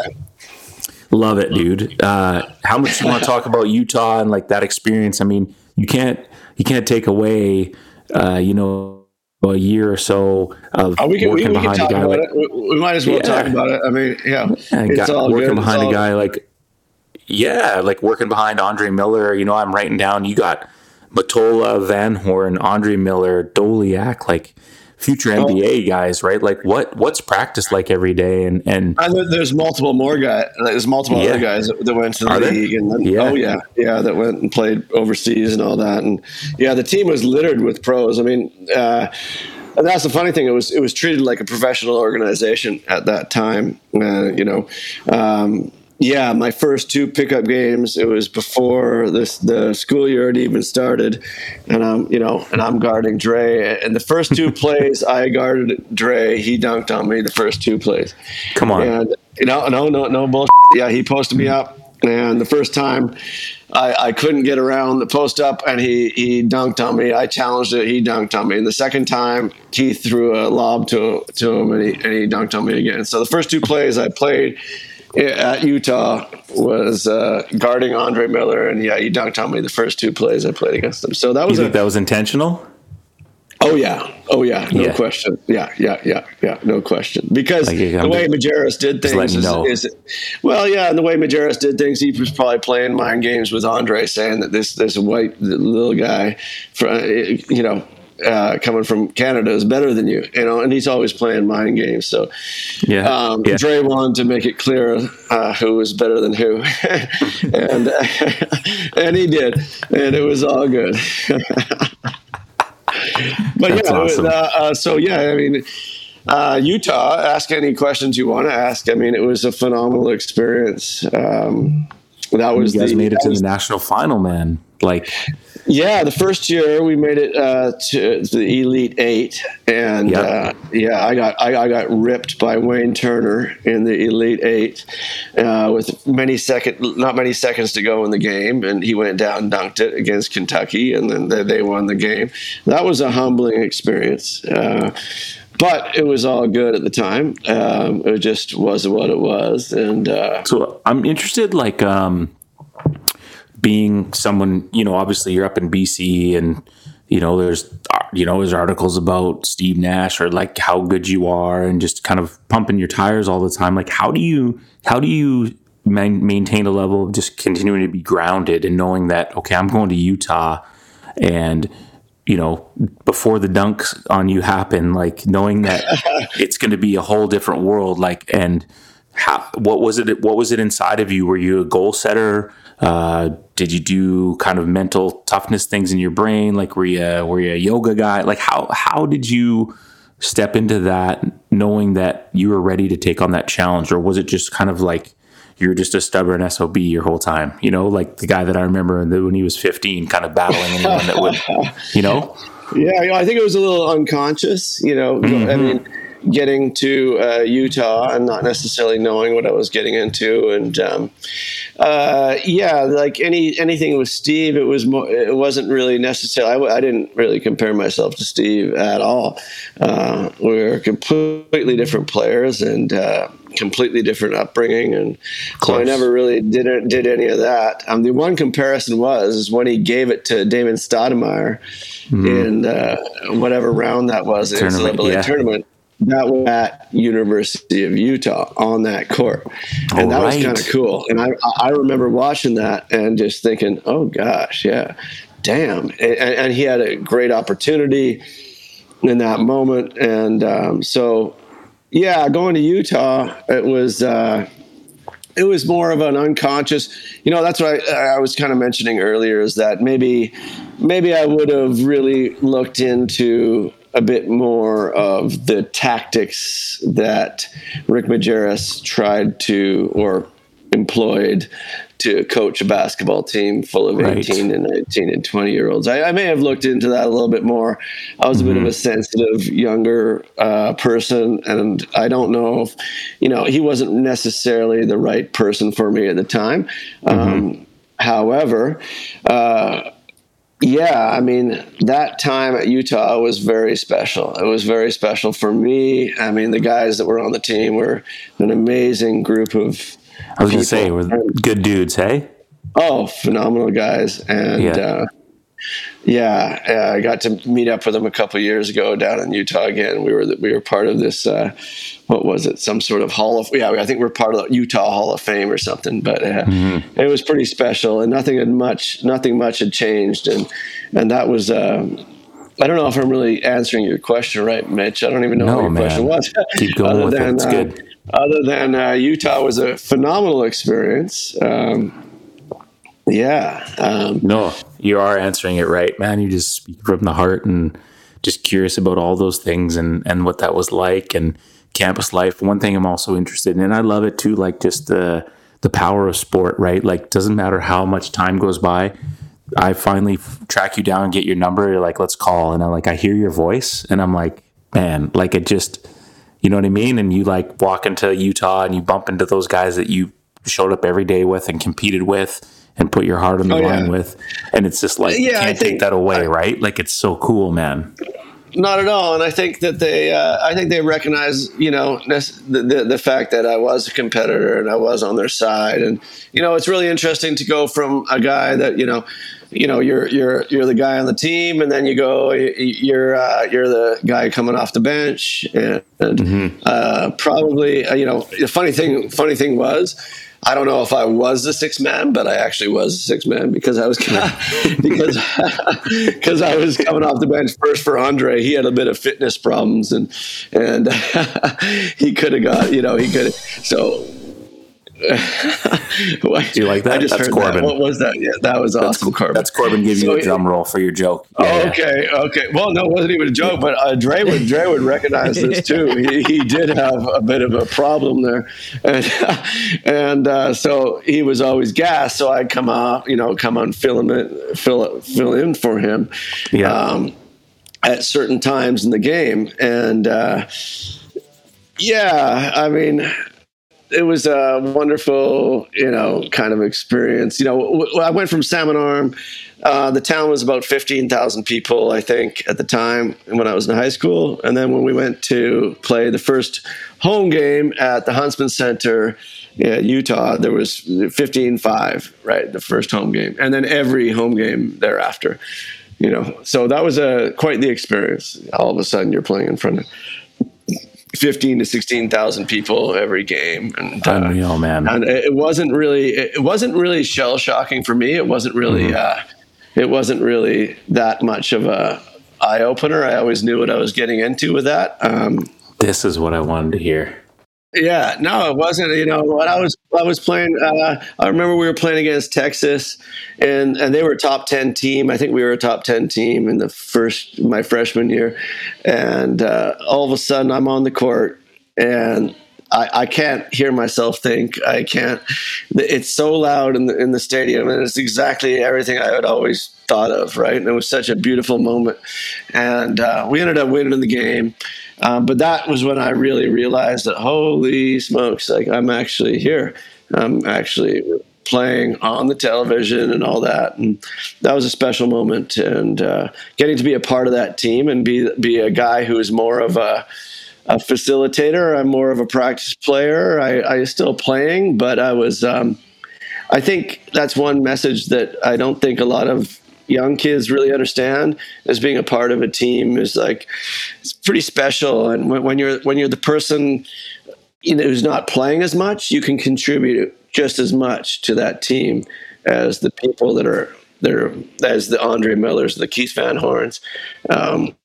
S1: Love it, dude. Uh, how much do you want to talk about Utah and like that experience? I mean, you can't you can't take away, uh, you know, a year or so of
S3: Oh, we can,
S1: working
S3: we can
S1: behind
S3: talk
S1: a guy
S3: about
S1: like
S3: it. We, we might as well
S1: Yeah.
S3: talk about it. I mean, yeah,
S1: and
S3: it's
S1: guy-
S3: all
S1: working
S3: good.
S1: behind
S3: It's
S1: a
S3: all-
S1: guy like yeah, like working behind Andre Miller. You know, I'm writing down. You got Möttölä, Van Horn, Andre Miller, Doleac, like future
S3: Oh.
S1: NBA guys, right? Like what what's practice like every day? And and
S3: there's multiple more guys. There's multiple
S1: Yeah.
S3: other guys that, that went to the
S1: Are
S3: league, and then,
S1: Yeah.
S3: oh yeah, yeah, that went and played overseas and all that. And yeah, the team was littered with pros. I mean, uh, and that's the funny thing. It was it was treated like a professional organization at that time. Uh, you know, um, yeah, my first two pickup games. It was before this the school year had even started, and I'm you know, and I'm guarding Dre. And the first two plays I guarded Dre, he dunked on me. The first two plays.
S1: come on,
S3: And you know, no, no, no bullshit. Yeah, he posted me mm. up, and the first time I, I couldn't get around the post up, and he he dunked on me. I challenged it. He dunked on me. And the second time, he threw a lob to to him, and he and he dunked on me again. So the first two plays I played at Utah was uh, guarding Andre Miller, and yeah, he dunked on me the first two plays I played against him. So that was a
S1: that was intentional?
S3: Oh yeah, oh yeah, no
S1: Yeah.
S3: question. Yeah, yeah, yeah, yeah, no question. Because
S1: Like,
S3: the way Majerus did things is, is, well, yeah, and the way Majerus did things, he was probably playing mind games with Andre, saying that this this white little guy, you know. Uh, coming from Canada is better than you, you know, and he's always playing mind games. So,
S1: Yeah,
S3: um,
S1: yeah.
S3: Dre wanted to make it clear uh, who was better than who, and uh, and he did, and it was all good. but
S1: That's
S3: yeah, it was,
S1: awesome.
S3: uh, uh, so yeah, I mean, uh, Utah. Ask any questions you want to ask. I mean, it was a phenomenal experience. Um, that was
S1: You guys
S3: the,
S1: made it to
S3: was-
S1: the national final, man. Like,
S3: yeah, the first year we made it uh, to the Elite Eight, and
S1: Yep.
S3: uh, yeah, I got I, I got ripped by Wayne Turner in the Elite Eight uh, with many second not many seconds to go in the game, and he went down and dunked it against Kentucky, and then they, they won the game. That was a humbling experience. Uh, but it was all good at the time. Um, it just was what it was, and uh,
S1: so I'm interested, like, um, being someone, you know, obviously you're up in BC and, you know, there's, you know, there's articles about Steve Nash or like how good you are and just kind of pumping your tires all the time. Like, how do you, how do you man- maintain a level of just continuing to be grounded and knowing that, okay, I'm going to Utah and, you know, before the dunks on you happen, like knowing that it's going to be a whole different world, like, and how, what was it? What was it inside of you? Were you a goal setter? Uh, did you do kind of mental toughness things in your brain? Like, were you, were you a yoga guy? Like, how, how did you step into that knowing that you were ready to take on that challenge? Or was it just kind of like, you're just a stubborn SOB your whole time, you know, like the guy that I remember when he was 15, kind of battling anyone that would, you know,
S3: Yeah, you know, I think it was a little unconscious. You know, I mean, getting to uh, Utah and not necessarily knowing what I was getting into, and um, uh, yeah, like any anything with Steve, it was more. It wasn't really necessary. I didn't really compare myself to Steve at all. Uh, we were completely different players and. Uh, completely different upbringing and so I never really did it, did any of that. Um, the one comparison was is when he gave it to Damon Stoudamire in uh, whatever round that was in the
S1: Mm-hmm. Yeah.
S3: tournament. That was at University of Utah on that court, and that was kind of cool. And I I remember watching that and just thinking, oh gosh, yeah, damn. And, and he had a great opportunity in that moment, and um, so yeah, going to Utah, it was. Uh, it was more of an unconscious you know that's what I, I was kind of mentioning earlier is that maybe maybe i would have really looked into a bit more of the tactics that rick majerus tried to or employed to coach a basketball team full of
S1: Right.
S3: 18 and 19 and 20 year olds. I, I may have looked into that a little bit more. I was a bit of a sensitive younger uh, person, and I don't know if, you know, he wasn't necessarily the right person for me at the time. Um, however, uh, yeah, I mean, that time at Utah was very special. It was very special for me. I mean, the guys that were on the team were an amazing group of,
S1: I was going to say, we're good dudes, hey?
S3: oh, phenomenal guys. And
S1: Yeah.
S3: uh, yeah, uh, I got to meet up with him a couple years ago down in Utah again. We were we were part of this. Uh, what was it? Some sort of Hall of yeah. I think we're part of the Utah Hall of Fame or something. But uh,
S1: Mm-hmm.
S3: it was pretty special, and nothing had much nothing much had changed, and and that was. Um, I don't know if I'm really answering your question right, Mitch. I don't even know
S1: No,
S3: what your
S1: man.
S3: question was.
S1: Keep going
S3: Other
S1: with it.
S3: than,
S1: It's
S3: uh,
S1: good.
S3: Other than uh, Utah was a phenomenal experience. Um, yeah, um,
S1: No, you are answering it right, man. You just speak from the heart and just curious about all those things and and what that was like and campus life. One thing I'm also interested in, and I love it too, like just the the power of sport, right? Like doesn't matter how much time goes by. I finally track you down get your number. You're like, let's call, and I'm like I hear your voice, and I'm like, man, like it just, you know what I mean? And you like walk into Utah and you bump into those guys that you showed up every day with and competed with and put your heart on the
S3: Oh, yeah.
S1: line with, and it's just like
S3: Yeah, I
S1: can't take
S3: think-
S1: that away, right? Like it's so cool, man.
S3: not at all. And I think that they, uh, I think they recognize, you know, this- the, the the fact that I was a competitor and I was on their side. And you know, it's really interesting to go from a guy that you know, you know, you're you're you're the guy on the team, and then you go, you're uh, you're the guy coming off the bench, and, and uh, probably, uh, you know, the funny thing, funny thing was. I don't know if I was the sixth man, but I actually was the sixth man because I was because because I was coming off the bench first for Andre. He had a bit of fitness problems, and and he could have got you know he could so. Do
S1: you like that?
S3: I just
S1: That's
S3: heard
S1: Corbin.
S3: That. What was that? Yeah, that was awesome, Corbin.
S1: That's Corbin giving
S3: So
S1: you a drum roll for your joke.
S3: Oh,
S1: Yeah, yeah.
S3: okay, okay. Well, no, it wasn't even a joke, but uh, Dre would Dre would recognize this too. He, he did have a bit of a problem there, and and uh, so he was always gassed. So I'd come out, you know, come on, fill him in, fill fill in for him.
S1: Yeah.
S3: Um, at certain times in the game, and uh, yeah, I mean, it was a wonderful, you know, kind of experience. You know, w- I went from Salmon Arm. Uh, the town was about fifteen thousand people, I think, at the time when I was in high school. And then when we went to play the first home game at the Huntsman Center, in Utah, there was 15-5, right, the first home game, and then every home game thereafter. You know, so that was a quite the experience. All of a sudden, you're playing in front of fifteen to sixteen thousand people every game, and uh,
S1: Unreal, man.
S3: and it it wasn't really it wasn't really shell shocking for me. It wasn't really uh, it wasn't really that much of a eye opener. I always knew what I was getting into with that. Um,
S1: This is what I wanted to hear.
S3: Yeah, no, it wasn't. You know, when I was I was playing, uh, I remember we were playing against Texas, and and they were a top ten team. I think we were a top ten team in the first my freshman year, and uh, all of a sudden I'm on the court and. I, I can't hear myself think. I can't. It's so loud in the in the stadium, and it's exactly everything I had always thought of. Right, and it was such a beautiful moment, and uh, we ended up winning the game. Um, but that was when I really realized that holy smokes, like I'm actually here. I'm actually playing on the television and all that, and that was a special moment. And uh, getting to be a part of that team and be be a guy who is more of a a facilitator. I'm more of a practice player. I, I still playing, but I was. Um, I think that's one message that I don't think a lot of young kids really understand as being a part of a team is like it's pretty special. And when, when you're when you're the person you know who's not playing as much, you can contribute just as much to that team as the people that are there as the Andre Millers, the Keith Van Horns, um,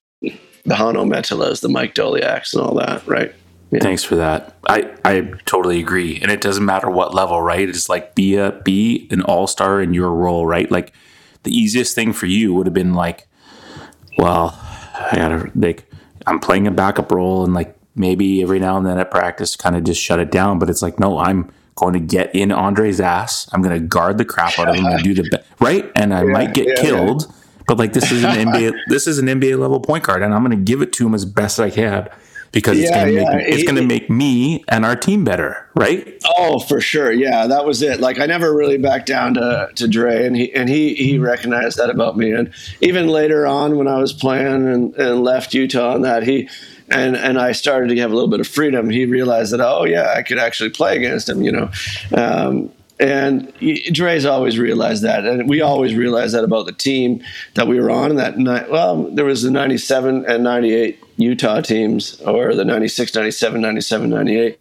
S3: the Hanno Möttöläs, the Mike Doleacs, and all that. Right.
S1: Thanks for that. I, I totally agree. And it doesn't matter what level, right? It's like be a be an all star in your role, right? Like the easiest thing for you would have been like, well, I gotta like I'm playing a backup role and like maybe every now and then at practice kind of just shut it down. But it's like, no, I'm going to get in Andre's ass. I'm going to guard the crap out of him and do the right? And I might get
S3: yeah,
S1: killed, but like this is an NBA, this is an NBA level point guard, and I'm going to give it to him as best I can because it's
S3: Yeah,
S1: going to
S3: yeah.
S1: make it's going to make me and our team better, right?
S3: Oh, for sure. Yeah, that was it. Like I never really backed down to, to Dre and he and he he recognized that about me. And even later on when I was playing and, and left Utah and that he and and I started to have a little bit of freedom, he realized that oh yeah, I could actually play against him, you know. Um, and Dre's always realized that, and we always realized that about the team that we were on. And that night, well, there was the '97 and '98 Utah teams, or the '96, '97, '97, '98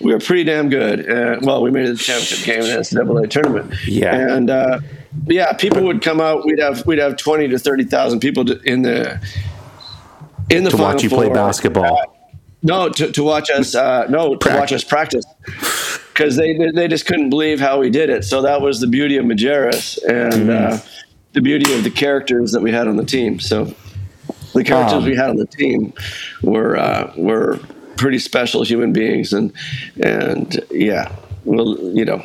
S3: we were pretty damn good. Uh, well, we made it to the championship game in the NCAA tournament.
S1: Yeah.
S3: and uh, yeah, people would come out. We'd have we'd have twenty to thirty thousand people in the in the
S1: To watch you play basketball.
S3: No, to, to watch us. Uh, no, to watch us practice. Because they they just couldn't believe how we did it. So that was the beauty of Majerus and
S1: Mm-hmm.
S3: uh, the beauty of the characters that we had on the team. So the characters
S1: Um,
S3: we had on the team were uh, were pretty special human beings, and and yeah, well, you know,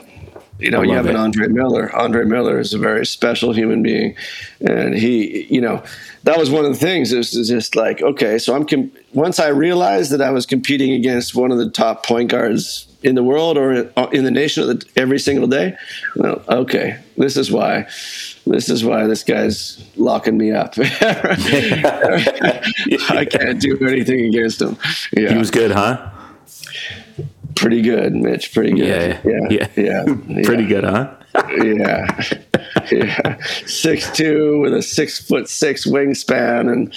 S3: you know, you have an
S1: it.
S3: Andre Miller. Andre Miller is a very special human being, and he, you know, that was one of the things. It was just like okay, so I'm com- once I realized that I was competing against one of the top point guards in the world or uh, in the nation every single day. Well, okay, this is why. This is why this guy's locking me up. I can't do anything against him. Yeah,
S1: He was good, huh?
S3: pretty good, Mitch. Pretty good.
S1: Yeah,
S3: yeah,
S1: yeah,
S3: yeah.
S1: Pretty good, huh?
S3: Yeah. yeah. Six two with a six foot six wingspan and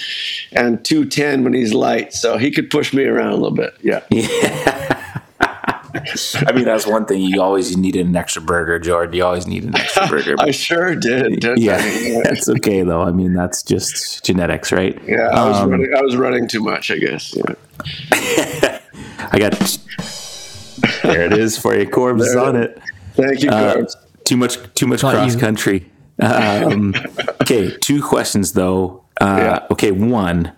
S3: and two ten when he's light, so he could push me around a little bit. Yeah.
S1: I mean, that's one thing. You always needed an extra burger, Jordan. You always need an extra burger.
S3: I sure did.
S1: yeah,
S3: I?
S1: that's okay though. I mean, that's just genetics, right?
S3: Yeah, I was
S1: Um,
S3: running. I was running too much, I guess. Yeah.
S1: I got there. It is for you, Corbs is on it.
S3: Thank you,
S1: Uh,
S3: Corbs.
S1: Too much, too much cross
S2: you-
S1: country. Um, okay, two questions though. Uh,
S3: Yeah.
S1: Okay, one,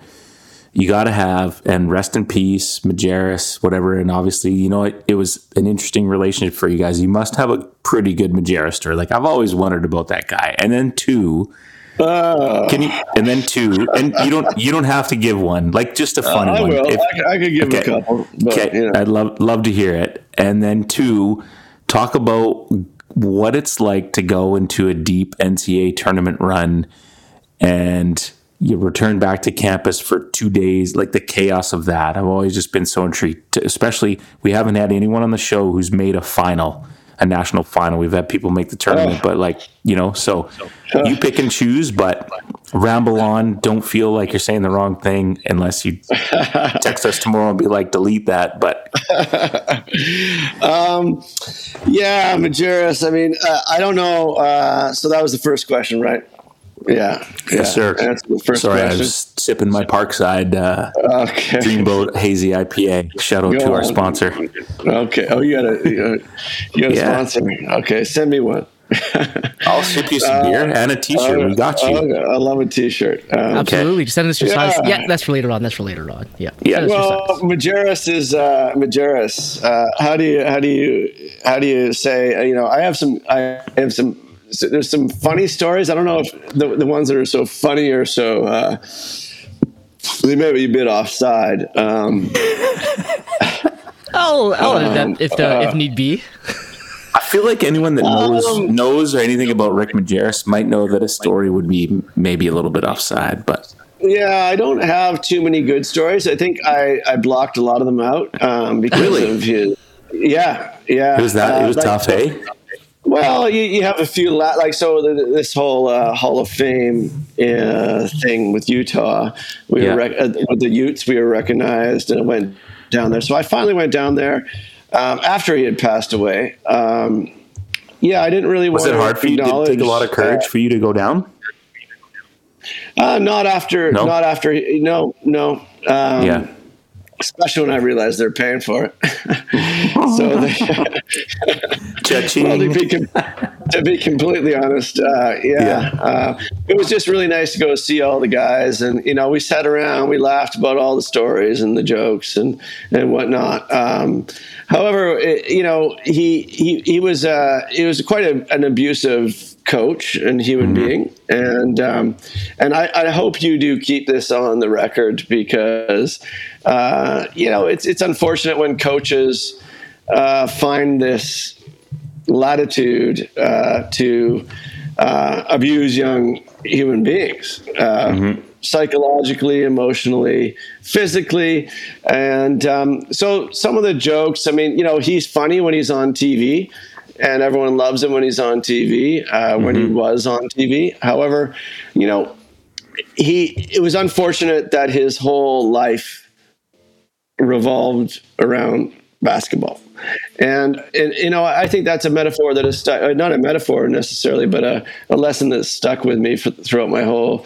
S1: you got to have, and rest in peace, Majerus, whatever. And obviously, you know, it, it was an interesting relationship for you guys. You must have a pretty good Majerus story. Like I've always wondered about that guy. And then two,
S3: Uh,
S1: can you? And then two, and you don't, you don't have to give one. Like just a funny
S3: I
S1: one. If-
S3: I, could- I could give
S1: okay.
S3: a couple, but
S1: Okay,
S3: you know.
S1: I'd love love to hear it. And then two, talk about what it's like to go into a deep NCAA tournament run and you return back to campus for two days, like the chaos of that. I've always just been so intrigued. Especially, we haven't had anyone on the show who's made a final, a national final. We've had people make the tournament, but like you know, so you pick and choose. But ramble on. Don't feel like you're saying the wrong thing unless you text us tomorrow and be like, delete that. But
S3: um, yeah, Majerus. I mean, uh, I don't know. Uh, so that was the first question, right? Yeah.
S1: yes,
S3: yeah.
S1: sir.
S3: That's the first
S1: Sorry, I
S3: question.
S1: was sipping my Parkside uh,
S3: okay.
S1: Dreamboat Hazy IPA. Shout out
S3: Go
S1: to our sponsor.
S3: Okay. Oh, you got a you got a, you got a
S1: Yeah.
S3: sponsor me. Okay, send me one.
S1: I'll ship you some beer and a T-shirt. we got you.
S3: Okay, I love a T-shirt. Um,
S2: Absolutely. Just send us your size.
S3: Yeah.
S2: Yeah, that's for later on. That's for later on. Yeah.
S1: Yeah.
S2: Send
S3: well,
S2: size.
S3: Majerus is uh, Majerus. Uh, how do you how do you how do you say? uh, You know, I have some I have some. So There's some funny stories. I don't know if the the ones that are so funny or so. Uh, they may be a bit offside. Um,
S2: I'll, I'll edit
S3: um,
S2: that if the, if need be.
S1: I feel like anyone that knows
S3: Um,
S1: knows or anything about Rick Majerus might know that a story would be maybe a little bit offside, but
S3: Yeah, I don't have too many good stories. I think I, I blocked a lot of them out um, because
S1: Really?
S3: of his. Yeah, yeah.
S1: it was that
S3: Uh,
S1: it was
S3: like-
S1: tough, eh?
S3: Well, you, you have a few la- like so this whole uh, Hall of Fame uh, thing with Utah. We
S1: Yeah.
S3: were rec- uh, with the Utes, we were recognized, and I went down there. So I finally went down there um, after he had passed away. Um, yeah, I didn't really
S1: Was
S3: want
S1: it
S3: to
S1: hard for you? Did it take a lot of courage for you to go down?
S3: Uh, not after,
S1: No?
S3: not after. No, no. Um,
S1: Yeah.
S3: Especially when I realize they're paying for it. so, they, well, to, be, to be completely honest, uh, yeah, yeah. Uh, it was just really nice to go see all the guys, and you know, we sat around, we laughed about all the stories and the jokes and and whatnot. Um, however, it, you know, he he he was uh, he was quite a, an abusive coach and human mm-hmm. being, and um, and I, I, hope you do keep this on the record because uh, you know it's it's unfortunate when coaches uh, find this latitude uh, to uh, abuse young human beings. Uh, mm-hmm. Psychologically, emotionally, physically, and um, so some of the jokes. I mean, you know, he's funny when he's on TV, and everyone loves him when he's on TV, uh, mm-hmm. when he mm-hmm. was on TV. However, you know, he it was unfortunate that his whole life revolved around basketball. And, and you know, I think that's a metaphor that is stuck, uh, not a metaphor necessarily, but a, a lesson that's stuck with me for, throughout my whole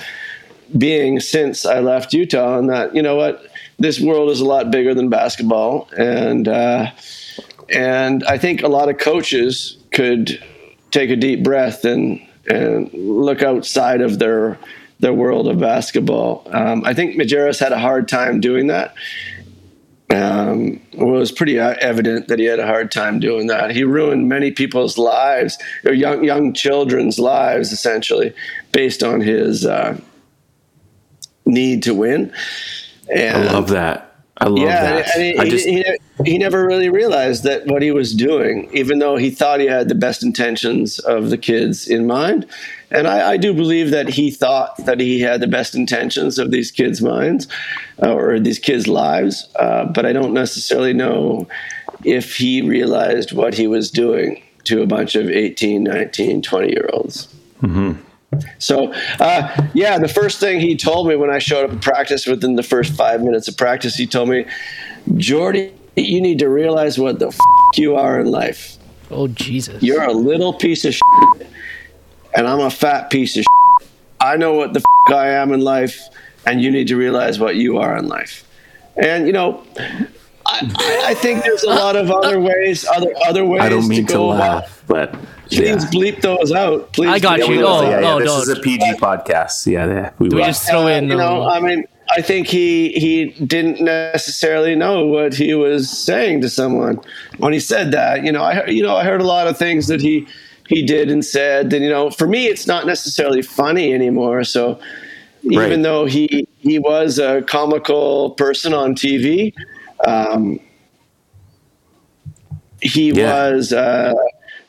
S3: being since I left Utah. And that, you know what, this world is a lot bigger than basketball. And, uh, and I think a lot of coaches could take a deep breath and and look outside of their their world of basketball. Um, I think Majerus had a hard time doing that. Um, it was pretty evident that he had a hard time doing that. He ruined many people's lives, or young young children's lives, essentially, based on his uh, need to win.
S1: And I love that. I love yeah, that.
S3: And he, I just, he, he, never really realized that what he was doing, even though he thought he had the best intentions of the kids in mind. And I, I do believe that he thought that he had the best intentions of these kids' minds uh, or these kids' lives. Uh, but I don't necessarily know if he realized what he was doing to a bunch of 18, 19, 20 year olds. Mm-hmm. So, uh, yeah, the first thing he told me when I showed up at practice within the first five minutes of practice, he told me, Jordie, you need to realize what the f- you are in life.
S2: Oh, Jesus.
S3: You're a little piece of shit, and I'm a fat piece of shit. I know what the f- I am in life, and you need to realize what you are in life. And, you know, I, I think there's a lot of other ways, other other ways. I
S1: don't mean to, to laugh, about. but
S3: Please yeah. bleep those out. Please.
S2: I got you. Oh, yeah, yeah,
S1: this no. is a PG podcast. Yeah, yeah
S2: we, we just throw in.
S3: Uh, you know, I mean, I think he he didn't necessarily know what he was saying to someone when he said that. You know, I you know I heard a lot of things that he he did and said. And you know, for me, it's not necessarily funny anymore. So even right. though he he was a comical person on TV, um, he yeah. was. Uh,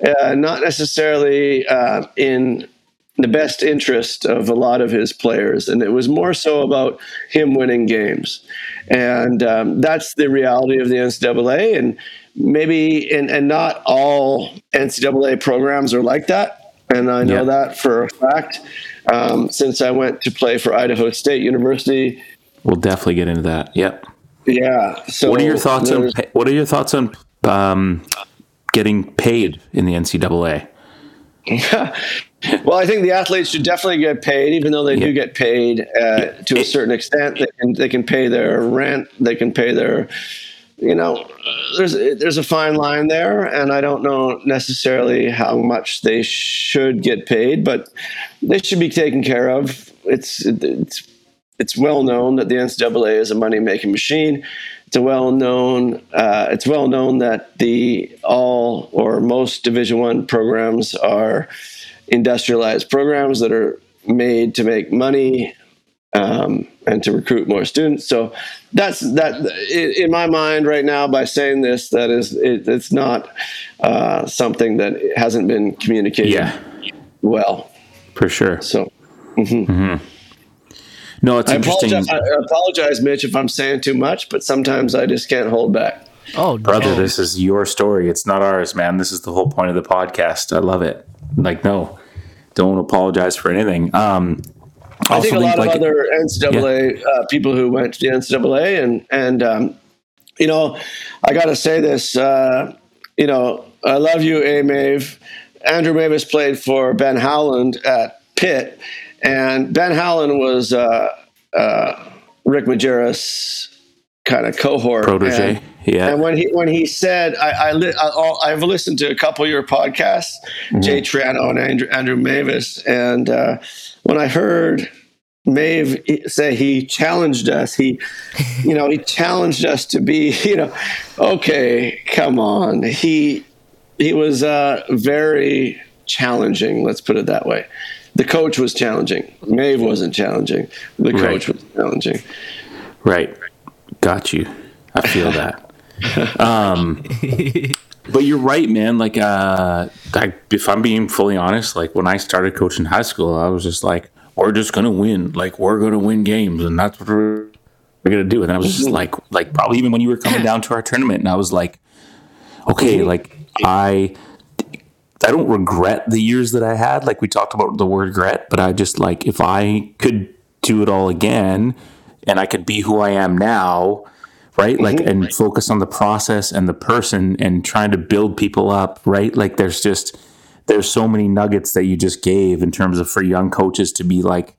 S3: uh, not necessarily uh, in the best interest of a lot of his players. And it was more so about him winning games. And um, that's the reality of the NCAA. And maybe, and, and not all NCAA programs are like that. And I know yeah. that for a fact um, since I went to play for Idaho State University.
S1: We'll definitely get into that. Yep.
S3: Yeah.
S1: So what are your thoughts on what are your thoughts on um, getting paid in the NCAA?
S3: Yeah. Well, I think the athletes should definitely get paid, even though they yeah. do get paid uh, to a certain extent. They can they can pay their rent, they can pay their, you know, there's there's a fine line there, and I don't know necessarily how much they should get paid, but they should be taken care of. It's it's it's well known that the NCAA is a money making machine. It's a well known. Uh, it's well known that the all or most Division One programs are industrialized programs that are made to make money um, and to recruit more students. So that's that. In my mind, right now, by saying this, that is it, it's not uh, something that hasn't been communicated
S1: yeah.
S3: well.
S1: For sure.
S3: So. Mm-hmm. Mm-hmm.
S1: No, it's I interesting.
S3: Apologize, I apologize, Mitch, if I'm saying too much, but sometimes I just can't hold back.
S1: Oh, brother, no. this is your story. It's not ours, man. This is the whole point of the podcast. I love it. Like, no, don't apologize for anything. Um,
S3: I think a lot like, of other NCAA yeah. uh, people who went to the NCAA and and um, you know, I got to say this. Uh, you know, I love you, A. Mave. Andrew Mavis played for Ben Howland at Pitt, and Ben Howland was uh, uh, Rick Majerus' kind of cohort
S1: protege.
S3: And,
S1: yeah.
S3: And when he when he said, I, I li- I, have listened to a couple of your podcasts, mm-hmm. Jay Triano and Andrew, Andrew Mavis, and uh, when I heard Mave say he challenged us, he, you know, he challenged us to be, you know, okay, come on. He he was uh, very challenging. Let's put it that way. The coach was challenging. Mave wasn't challenging. The coach right. was challenging.
S1: Right. Got you. I feel that. Um, but you're right, man. Like, uh, if I'm being fully honest, like when I started coaching high school, I was just like, we're just gonna win. Like, we're gonna win games, and that's what we're, gonna do. And I was just like, like probably even when you were coming down to our tournament, and I was like, okay, like I. I don't regret the years that I had. Like we talked about the word regret, but I just like if I could do it all again and I could be who I am now, right? Like, mm-hmm. and focus on the process and the person and trying to build people up, right? Like, there's just, there's so many nuggets that you just gave in terms of for young coaches to be like,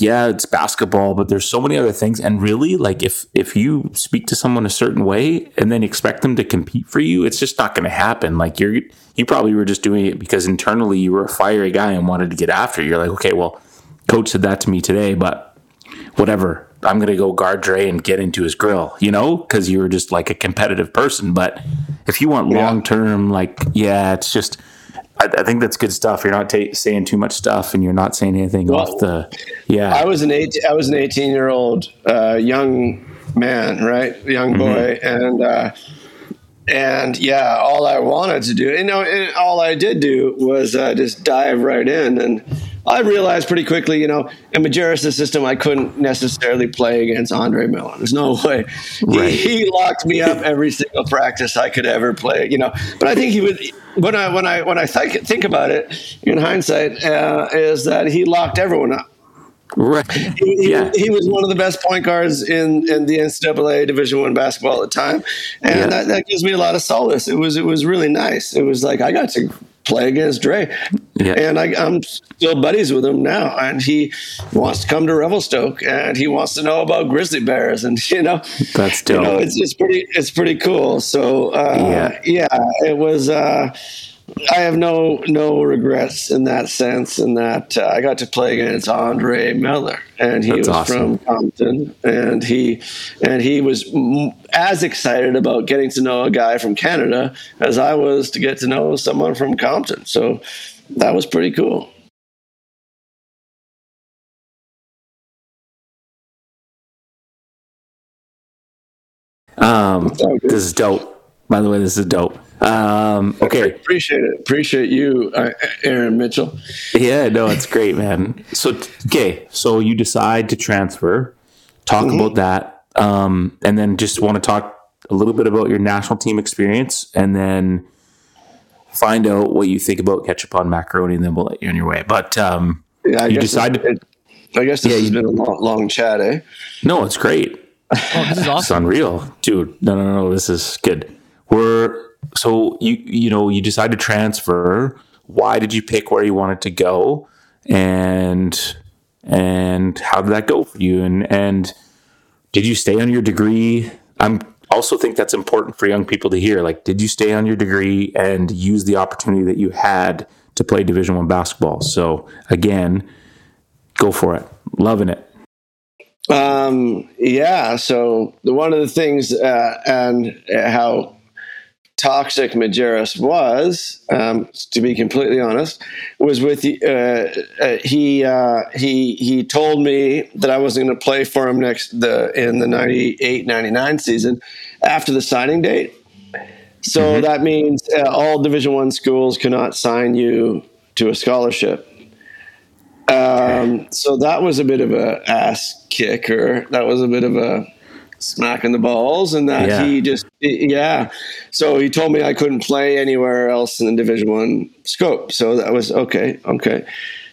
S1: yeah, it's basketball, but there's so many other things. And really, like if if you speak to someone a certain way and then expect them to compete for you, it's just not going to happen. Like you're you probably were just doing it because internally you were a fiery guy and wanted to get after. You're like, okay, well, coach said that to me today, but whatever. I'm going to go guard Dre and get into his grill, you know, because you were just like a competitive person. But if you want long term, like, yeah, it's just, I, I, think that's good stuff. You're not ta- saying too much stuff and you're not saying anything well, off the, yeah.
S3: I was an eight, I was an 18 year old uh, young man, right? Young mm-hmm. boy. Mm-hmm. And, uh, and yeah, all I wanted to do, you know, all I did do was uh, just dive right in. And I realized pretty quickly, you know, in Majerus' system, I couldn't necessarily play against Andre Miller. There's no way. Right. He, he, locked me up every single practice I could ever play, you know. But I think he would. When I when I when I think, think about it in hindsight, uh, is that he locked everyone up.
S1: Right.
S3: He, yeah. he, he, was one of the best point guards in, in the NCAA Division One basketball at the time, and yeah. that, that gives me a lot of solace. It was it was really nice. It was like I got to play against Dre, yeah. and I, am still buddies with him now. And he wants to come to Revelstoke, and he wants to know about grizzly bears, and you know,
S1: that's dope.
S3: You know, it's, it's pretty it's pretty cool. So uh, yeah, yeah, it was. Uh, I have no no regrets in that sense, in that uh, I got to play against Andre Miller, and he That's was awesome. from Compton, and he and he was as excited about getting to know a guy from Canada as I was to get to know someone from Compton. So that was pretty cool.
S1: Um, this is dope. By the way, this is dope. Um, okay.
S3: Appreciate it. Appreciate you, uh, Aaron Mitchell.
S1: Yeah, no, it's great, man. So, okay. So you decide to transfer. Talk mm-hmm. about that. Um, and then just want to talk a little bit about your national team experience and then find out what you think about ketchup on macaroni and then we'll let you on your way. But, um, yeah, I you decided.
S3: It, I guess this yeah, has you, been a long, long chat, eh?
S1: No, it's great.
S2: Oh, this is awesome.
S1: It's unreal, dude. No, no, no. This is good. We're so you you know you decide to transfer. Why did you pick where you wanted to go, and and how did that go for you? And and did you stay on your degree? I'm also think that's important for young people to hear. Like, did you stay on your degree and use the opportunity that you had to play Division One basketball? So again, go for it. Loving it.
S3: Um, yeah. So one of the things, uh, and how toxic Majerus was, um, to be completely honest, was with the, uh, uh, he uh, he he told me that I wasn't going to play for him next the in the 98-99 season after the signing date. So mm-hmm. that means uh, all Division One schools cannot sign you to a scholarship. Um, so that was a bit of a ass kicker. That was a bit of a smacking the balls and that yeah. he just yeah. So he told me i couldn't play anywhere else in the division one scope. So that was okay okay.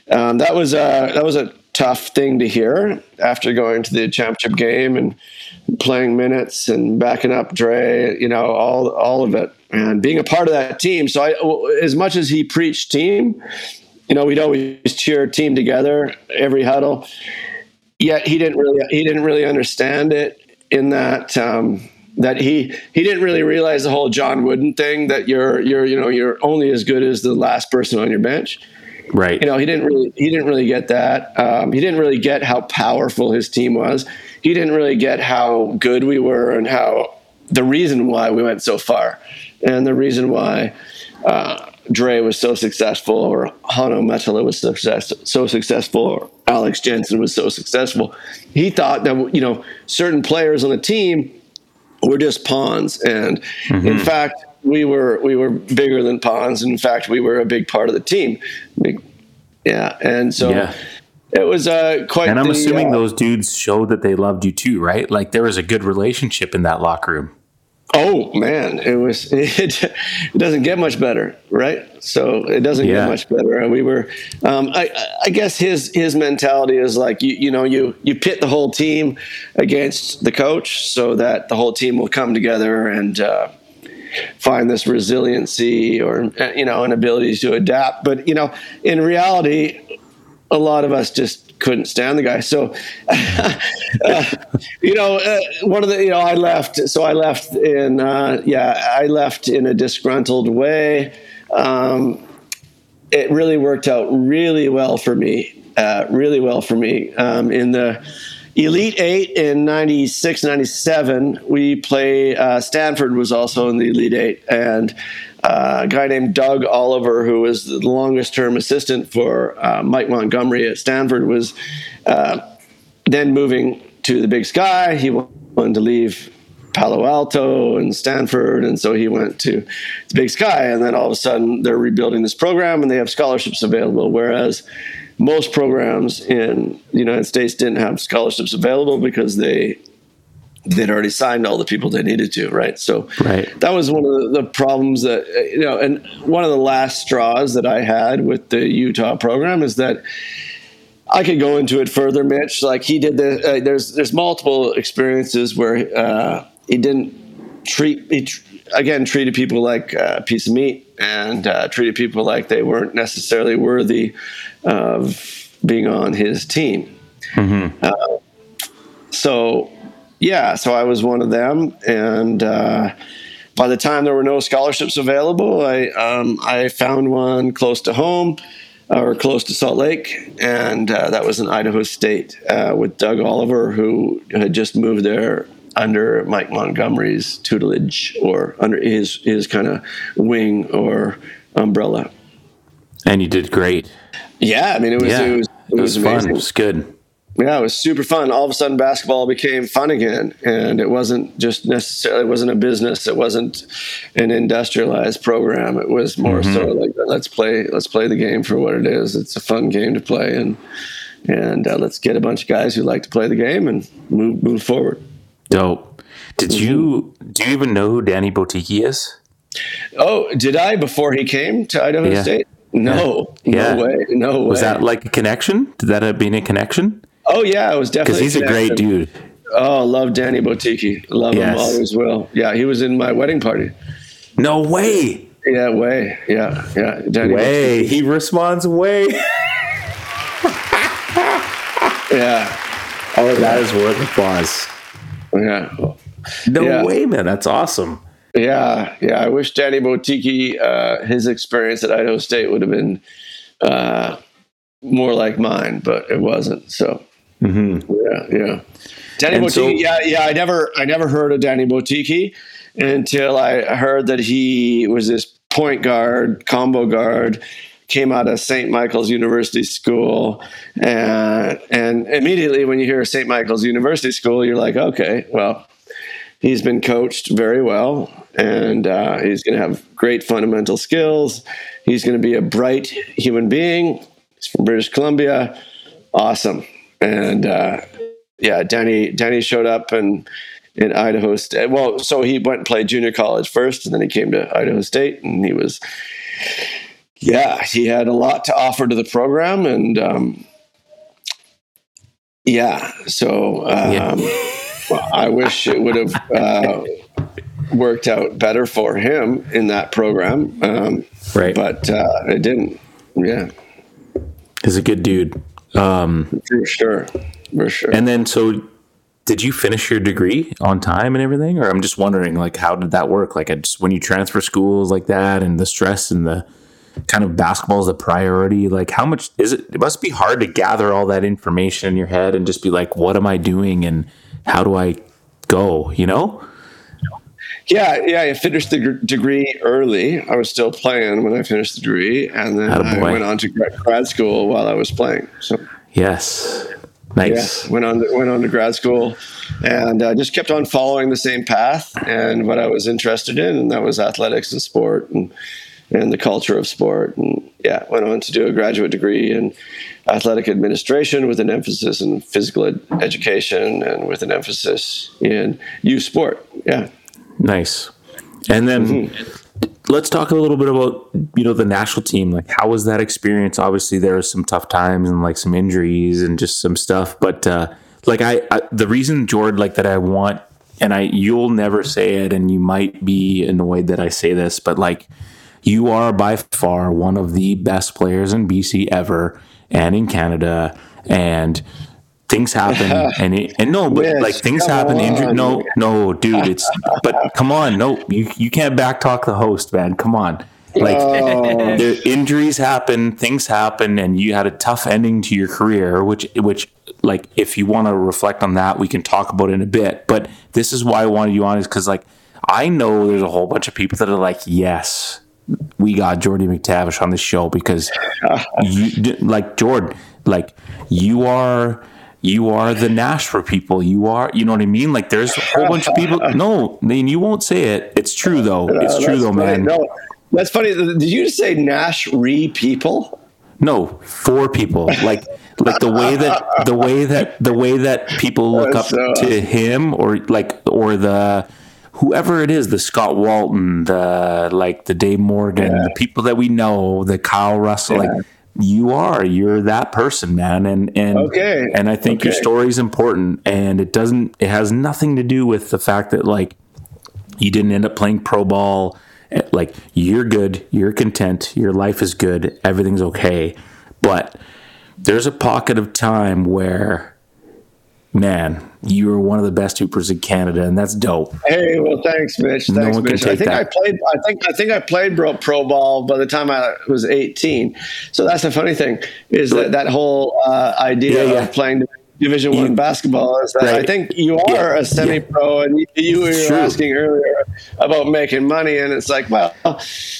S3: Um, that was a that was a tough thing to hear after going to the championship game and playing minutes and backing up Dre, you know, all all of it, and being a part of that team. So, I, as much as he preached team, you know, we'd always cheer team together every huddle. Yet he didn't really he didn't really understand it in that um, that he he didn't really realize the whole John Wooden thing that you're you're you know you're only as good as the last person on your bench.
S1: Right.
S3: You know he didn't really he didn't really get that. Um, he didn't really get how powerful his team was. He didn't really get how good we were and how the reason why we went so far and the reason why. Uh, Dre was so successful, or Hanno Möttölä was success, so successful, or Alex Jensen was so successful. He thought that you know certain players on the team were just pawns, and mm-hmm. in fact, we were we were bigger than pawns. In fact, we were a big part of the team. Yeah, and so. Yeah. It was uh, quite.
S1: And I'm
S3: the,
S1: assuming
S3: uh,
S1: those dudes showed that they loved you too, right? Like there was a good relationship in that locker room.
S3: Oh man, it was. It, it doesn't get much better, right? So it doesn't yeah. get much better. And we were, um, I, I guess his his mentality is like you you know you you pit the whole team against the coach so that the whole team will come together and uh, find this resiliency or you know an ability to adapt. But you know, in reality, a lot of us just couldn't stand the guy. So, uh, you know, uh, one of the, you know, I left. So I left in, uh, yeah, I left in a disgruntled way. Um, it really worked out really well for me, uh, really well for me. Um, in the Elite Eight in 96, 97, we play, uh, Stanford was also in the Elite Eight. And a guy named Doug Oliver, who was the longest term assistant for uh, Mike Montgomery at Stanford, was uh, then moving to the Big Sky. He wanted to leave Palo Alto and Stanford, and so he went to the Big Sky. And then all of a sudden, they're rebuilding this program, and they have scholarships available. Whereas most programs in the United States didn't have scholarships available because they they'd already signed all the people they needed to, right? So
S1: right.
S3: that was one of the, problems that you know, and one of the last straws that I had with the Utah program is that I could go into it further, Mitch. Like he did the uh, there's there's multiple experiences where uh, he didn't treat he tr- again treated people like a piece of meat and uh, treated people like they weren't necessarily worthy of being on his team. Mm-hmm. Uh, so yeah, so I was one of them, and uh, by the time there were no scholarships available, I um, I found one close to home or close to Salt Lake, and uh, that was in Idaho State uh, with Doug Oliver, who had just moved there under Mike Montgomery's tutelage or under his his kind of wing or umbrella.
S1: And you did great.
S3: Yeah, I mean it was yeah, it was
S1: it was, it was fun. It was good
S3: yeah, it was super fun. All of a sudden, basketball became fun again, and it wasn't just necessarily it wasn't a business. It wasn't an industrialized program. It was more mm-hmm. so like let's play let's play the game for what it is. It's a fun game to play, and and uh, let's get a bunch of guys who like to play the game and move move forward.
S1: Dope. Did mm-hmm. you do you even know who Danny Bottiki is?
S3: Oh, did I before he came to Idaho yeah. State? No, yeah. no way, no way.
S1: Was that like a connection? Did that have been a connection?
S3: Oh yeah, it was definitely
S1: because he's a great dude.
S3: Oh, love Danny Bottiki. Love yes. him always will. Yeah, he was in my wedding party.
S1: No way.
S3: Yeah, way. Yeah, yeah.
S1: Danny way. He responds way.
S3: yeah.
S1: Oh, that is worth applause.
S3: Yeah.
S1: No
S3: yeah.
S1: way, man. That's awesome.
S3: Yeah, yeah. I wish Danny Bottiki, uh, his experience at Idaho State would have been uh, more like mine, but it wasn't. So Mm-hmm. Yeah, yeah. Danny Bottiki, so, yeah, yeah. I never, I never heard of Danny Bottiki until I heard that he was this point guard, combo guard, came out of St. Michael's University School, and and immediately when you hear St. Michael's University School, you're like, okay, well, he's been coached very well, and uh, he's going to have great fundamental skills. He's going to be a bright human being. He's from British Columbia. Awesome and uh, yeah, Danny Danny showed up and in Idaho State. Well, so he went and played junior college first, and then he came to Idaho State, and he was, yeah, he had a lot to offer to the program, and um, yeah, so um, yeah. Well, I wish it would have uh, worked out better for him in that program, um,
S1: right?
S3: But uh, it didn't. Yeah,
S1: he's a good dude
S3: Um, for sure, for sure.
S1: And then, so did you finish your degree on time and everything, or I'm just wondering, like, how did that work? Like, just when you transfer schools like that, and the stress and the kind of basketball is a priority. Like, how much is it? It must be hard to gather all that information in your head and just be like, what am I doing, and how do I go? You know?
S3: Yeah, yeah. I finished the degree early. I was still playing when I finished the degree, and then I went on to grad school while I was playing. So
S1: yes, nice.
S3: Yeah, went on to, went on to grad school, and uh, just kept on following the same path and what I was interested in, and that was athletics and sport and and the culture of sport. And yeah, went on to do a graduate degree in athletic administration with an emphasis in physical ed- education and with an emphasis in youth sport. Yeah.
S1: Nice. And then mm-hmm. let's talk a little bit about you know the national team. Like, how was that experience? Obviously, there was some tough times and like some injuries and just some stuff. But uh, like, I, I the reason Jordan like that I want, and I you'll never say it, and you might be annoyed that I say this, but like, you are by far one of the best players in BC ever and in Canada, and things happen and it, and no but yes, like things happen injury no no dude it's but come on no you you can't backtalk the host man come on like oh. the injuries happen things happen and you had a tough ending to your career which which like if you want to reflect on that we can talk about it in a bit but this is why i wanted you on is because like i know there's a whole bunch of people that are like yes we got Jordie McTavish on the show because you like Jordan, like you are you are the Nash for people. You are, you know what I mean? Like there's a whole bunch of people. No, I mean, you won't say it. It's true though. It's true though,
S3: funny.
S1: man.
S3: No, that's funny. Did you just say Nash re people?
S1: No, for people. Like like the way that the way that the way that people look that's up to him or like or the whoever it is, the Scott Walton, the like the Dave Morgan, yeah. the people that we know, the Kyle Russell, yeah. like you are. You're that person man. And and
S3: okay.
S1: and i think okay. your story is important. And it doesn't it has nothing to do with the fact that like you didn't end up playing pro ball. Eh, like you're good. You're content. Your life is good. Everything's okay. But there's a pocket of time where man you are one of the best hoopers in Canada, and that's dope.
S3: Hey, well, thanks, Mitch. Thanks, no Mitch. I think that. I played. I think I think I played pro, pro ball by the time I was 18. So that's the funny thing is that that whole uh, idea yeah, yeah. of playing Division One basketball is that right. I think you are yeah. a semi-pro, yeah. and you, you were True. asking earlier about making money, and it's like, well,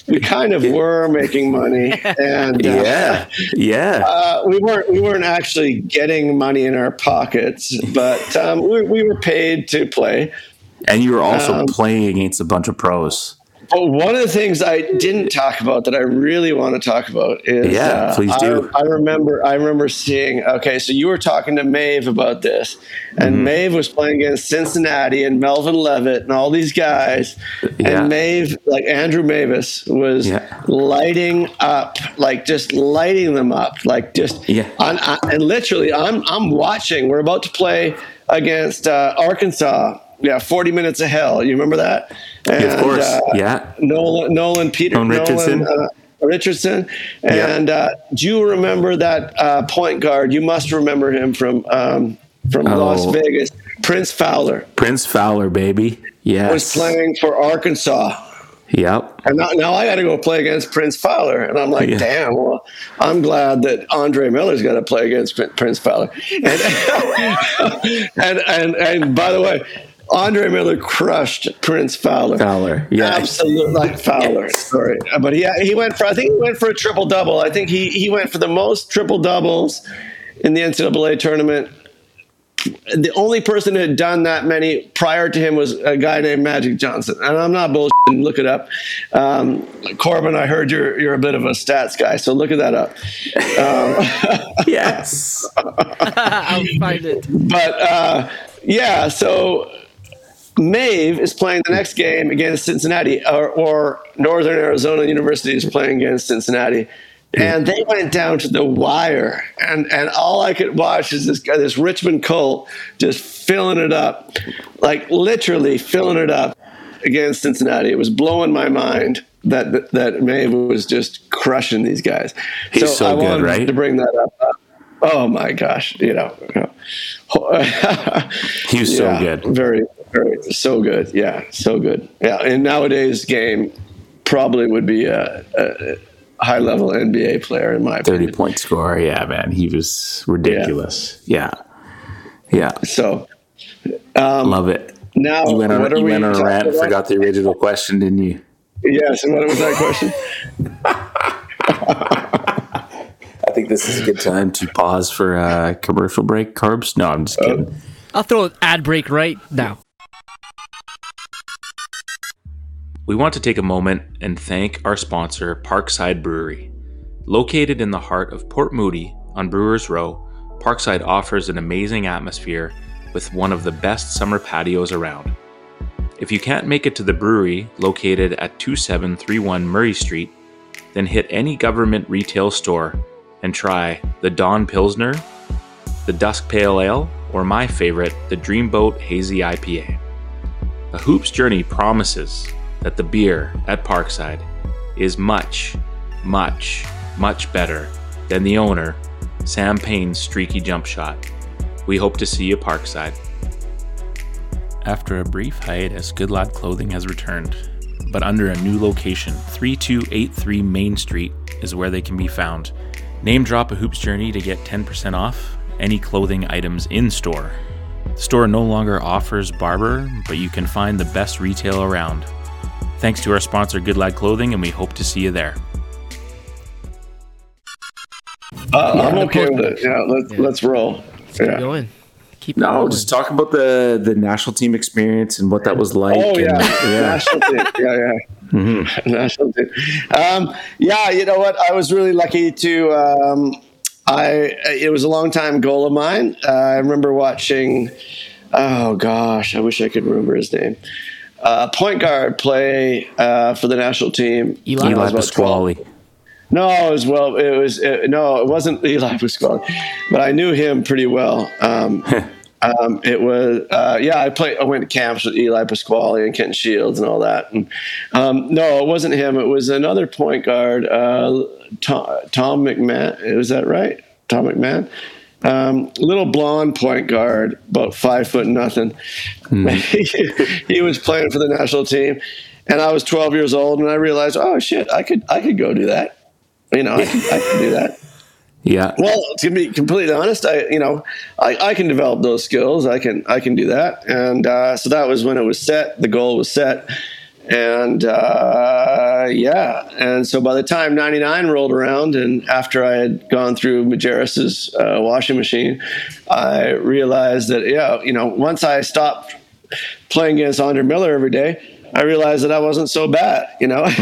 S3: we kind of were making money, and
S1: uh, yeah, yeah,
S3: uh, we weren't we weren't actually getting money in our pockets, but um, we, we were paid to play,
S1: and you were also um, playing against a bunch of pros.
S3: But one of the things I didn't talk about that I really want to talk about is
S1: yeah, uh, please do.
S3: I, I, remember I remember seeing. Okay, so you were talking to Maeve about this, and mm-hmm. Maeve was playing against Cincinnati and Melvin Levett and all these guys, yeah. and Maeve, like Andrew Mavis, was yeah. lighting up, like just lighting them up, like just
S1: yeah.
S3: On, on, and literally, I'm I'm watching. We're about to play against uh, Arkansas. Yeah, 40 minutes of hell. You remember that?
S1: And, of course, uh, yeah.
S3: Nolan, Nolan Peter, Nolan Richardson. Uh, Richardson. And uh, do you remember that uh, point guard? You must remember him from um, from oh. Las Vegas, Prince Fowler.
S1: Prince Fowler, baby. Yes.
S3: Was playing for Arkansas.
S1: Yep.
S3: And now, now I got to go play against Prince Fowler. And I'm like, yeah. damn, well, I'm glad that Andre Miller's got to play against Prince Fowler. And, and, and, and by the way, Andre Miller crushed Prince Fowler.
S1: Fowler, yeah,
S3: absolutely like Fowler. Yes. Sorry, but yeah, he went for. I think he went for a triple double. I think he he went for the most triple doubles in the NCAA tournament. The only person who had done that many prior to him was a guy named Magic Johnson, and I'm not bullshitting. Look it up, um, Corbin. I heard you're you're a bit of a stats guy, so look at that up.
S1: Um, yes,
S2: I'll find it.
S3: But uh, yeah, so Maeve is playing the next game against Cincinnati, or, or Northern Arizona University is playing against Cincinnati. And they went down to the wire, and, and all I could watch is this guy, this Richmond Colt, just filling it up, like literally filling it up against Cincinnati. It was blowing my mind that that, that Maeve was just crushing these guys.
S1: He's so, so
S3: I
S1: good, right?
S3: To bring that up, Oh my gosh, you know.
S1: he was so
S3: Yeah,
S1: good.
S3: Very, very, so good. Yeah, so good. Yeah, and nowadays game probably would be a, a high level NBA player in my
S1: 30
S3: opinion.
S1: point scorer. Yeah, man. He was ridiculous. Yeah. Yeah.
S3: So um,
S1: Love it.
S3: now,
S1: You went on,
S3: what are
S1: you
S3: we
S1: went on a rant,
S3: about?
S1: forgot the original question, didn't you?
S3: Yes, and what was that question?
S1: I think this is a good time to pause for a commercial break. Carbs? No, I'm just uh, kidding.
S2: I'll throw an ad break right now.
S1: We want to take a moment and thank our sponsor, Parkside Brewery. Located in the heart of Port Moody on Brewers Row, Parkside offers an amazing atmosphere with one of the best summer patios around. If you can't make it to the brewery located at 2731 Murray Street, then hit any government retail store and try the Dawn Pilsner, the Dusk Pale Ale, or my favorite, the Dreamboat Hazy IPA. A Hoops Journey promises that the beer at Parkside is much, much, much better than the owner, Sam Payne's streaky jump shot. We hope to see you Parkside. After a brief hiatus, Good Lad Clothing has returned, but under a new location. 3283 Main Street is where they can be found. Name drop a Hoops Journey to get 10% off any clothing items in store. The store no longer offers barber, but you can find the best retail around. Thanks to our sponsor, Good Lad Clothing, and we hope to see you there.
S3: Uh, I'm okay with it. Yeah, let's let's roll.
S2: Keep
S3: Yeah.
S2: going. Keep
S1: No,
S2: going.
S1: just talk about the the national team experience and what that was like.
S3: Oh
S1: and-
S3: yeah,
S1: yeah.
S3: national team. Yeah, yeah. National team. Um, yeah, you know what? I was really lucky to. Um, I it was a long time goal of mine. Uh, I remember watching. Oh gosh, I wish I could remember his name. Uh, point guard play uh, for the national team.
S2: Eli
S1: Eli
S3: was about 12.
S1: Pasquale.
S3: No, it was well. It was it, no, it wasn't Eli Pasquale, but I knew him pretty well. Um, um, it was uh, yeah. I played. I went to camps with Eli Pasquale and Kenton Shields and all that. And um, no, it wasn't him. It was another point guard, uh, Tom, Tom McMahon. Was that right? Tom McMahon. Um, little blonde point guard, about five foot nothing. he, he was playing for the national team, and I was 12 years old, and I realized, oh shit, I could I could go do that. You know, I could, I could do that.
S1: Yeah.
S3: Well, to be completely honest, I you know I, I can develop those skills. I can I can do that, and uh, so that was when it was set. The goal was set, and uh, yeah, and so by the time '99 rolled around, and after I had gone through Majerus's uh, washing machine, I realized that yeah, you know, once I stopped playing against Andre Miller every day, I realized that I wasn't so bad. You know.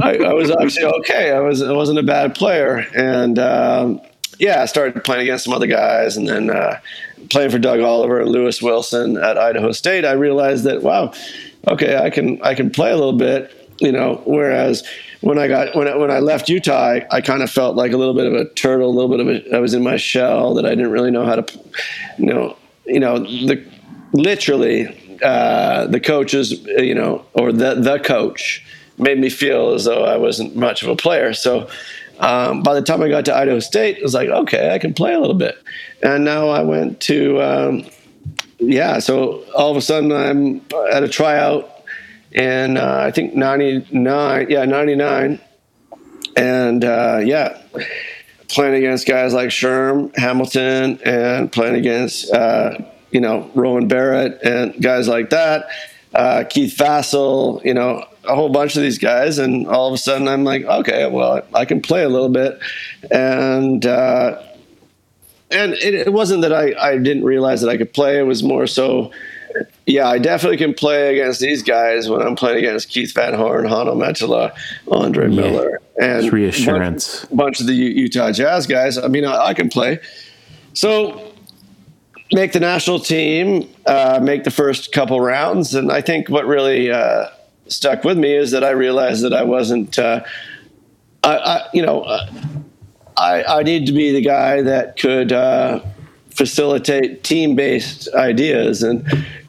S3: I, I was actually okay. I was I wasn't a bad player, and um, yeah, I started playing against some other guys, and then uh, playing for Doug Oliver and Lewis Wilson at Idaho State. I realized that wow, okay, I can I can play a little bit, you know. Whereas when I got when I, when I left Utah, I, kind of felt like a little bit of a turtle, a little bit of a I was in my shell that I didn't really know how to, you know, you know the literally uh, the coaches, you know, or the the coach made me feel as though I wasn't much of a player. So um, by the time I got to Idaho State, it was like, okay, I can play a little bit. And now I went to, um, yeah, so all of a sudden I'm at a tryout and uh, I think 99, yeah, 99. And uh, yeah, playing against guys like Sherm, Hamilton, and playing against, uh, you know, Rowan Barrett and guys like that. Uh, Keith Vassell, you know, a whole bunch of these guys, and all of a sudden I'm like, okay, well, I can play a little bit, and uh, and it, it wasn't that I, I didn't realize that I could play. It was more so, yeah, I definitely can play against these guys when I'm playing against Keith Van Horn, Hanno Möttölä, Andre Miller, and
S1: It's reassurance.
S3: bunch, bunch of the Utah Jazz guys. I mean, I, I can play. So make the national team, uh, make the first couple rounds, and I think what really uh, stuck with me is that I realized that I wasn't, uh, I, I, you know, uh, I, I need to be the guy that could uh, facilitate team-based ideas, and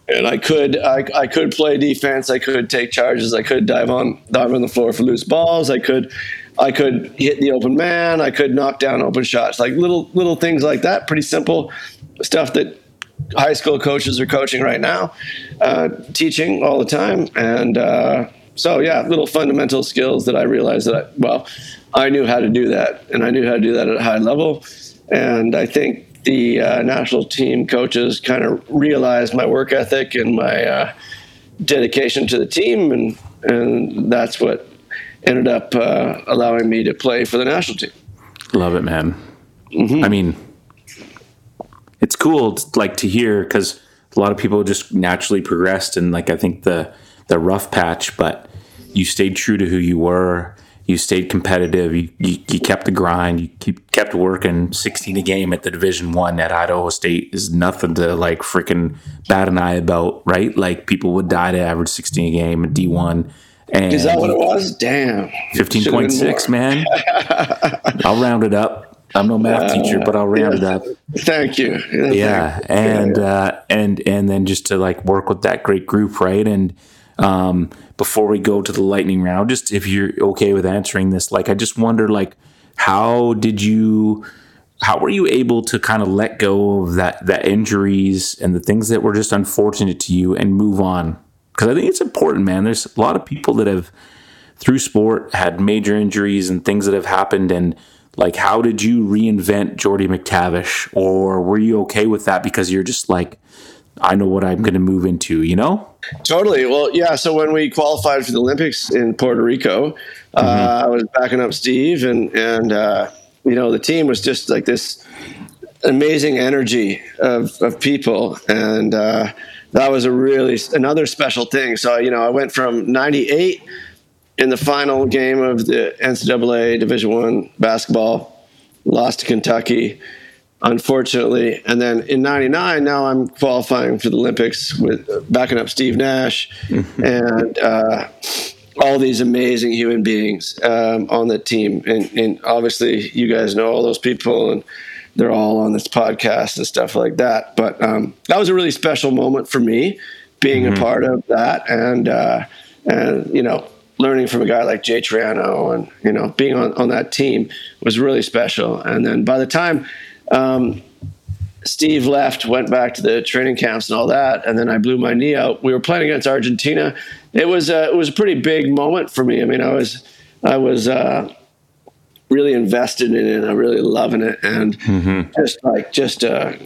S3: and I could I, I could play defense, I could take charges, I could dive on dive on the floor for loose balls, I could I could hit the open man. I could knock down open shots, like little little things like that. Pretty simple stuff that high school coaches are coaching right now, uh, teaching all the time, and uh, so yeah, little fundamental skills that I realized that I, well, I knew how to do that, and I knew how to do that at a high level, and I think the uh, national team coaches kind of realized my work ethic and my uh, dedication to the team, and and that's what ended up uh, allowing me to play for the national team.
S1: Love it, man. Mm-hmm. I mean, it's cool, to, like to hear because a lot of people just naturally progressed, and like I think the the rough patch, but you stayed true to who you were. You stayed competitive. You, you, you kept the grind. You keep, kept working. 16 a game at the Division One at Idaho State is nothing to like freaking bat an eye about, right? Like people would die to average 16 a game at D1.
S3: And is that what it was? Damn.
S1: 15.6, man. I'll round it up. I'm no math uh, teacher, but I'll round it up.
S3: Thank you.
S1: Yeah, and uh, and and then just to like work with that great group, right? And um, before we go to the lightning round, just if you're okay with answering this, like I just wonder, like how did you, how were you able to kind of let go of that that injuries and the things that were just unfortunate to you and move on? Because I think it's important, man. There's a lot of people that have through sport had major injuries and things that have happened and like how did you reinvent Jordie McTavish or were you okay with that because you're just like I know what I'm going to move into, you know?
S3: Totally. Well, yeah. So when we qualified for the Olympics in Puerto Rico, uh, mm-hmm. uh, I was backing up Steve, and and uh, you know the team was just like this amazing energy of of people, and uh, that was a really another special thing. So you know, I went from '98 in the final game of the NCAA Division One basketball, lost to Kentucky, unfortunately. And then in '99, now I'm qualifying for the Olympics with backing up Steve Nash mm-hmm. and uh, all these amazing human beings um, on the team. And, and, obviously, you guys know all those people, and they're all on this podcast and stuff like that. But um, that was a really special moment for me, being mm-hmm. a part of that, and uh, and you know learning from a guy like Jay Triano and you know being on, on that team was really special. And then by the time um, Steve left, went back to the training camps and all that, and then I blew my knee out. We were playing against Argentina. It was a, it was a pretty big moment for me. I mean, I was I was uh, really invested in it. I really loving it, and mm-hmm. just like just a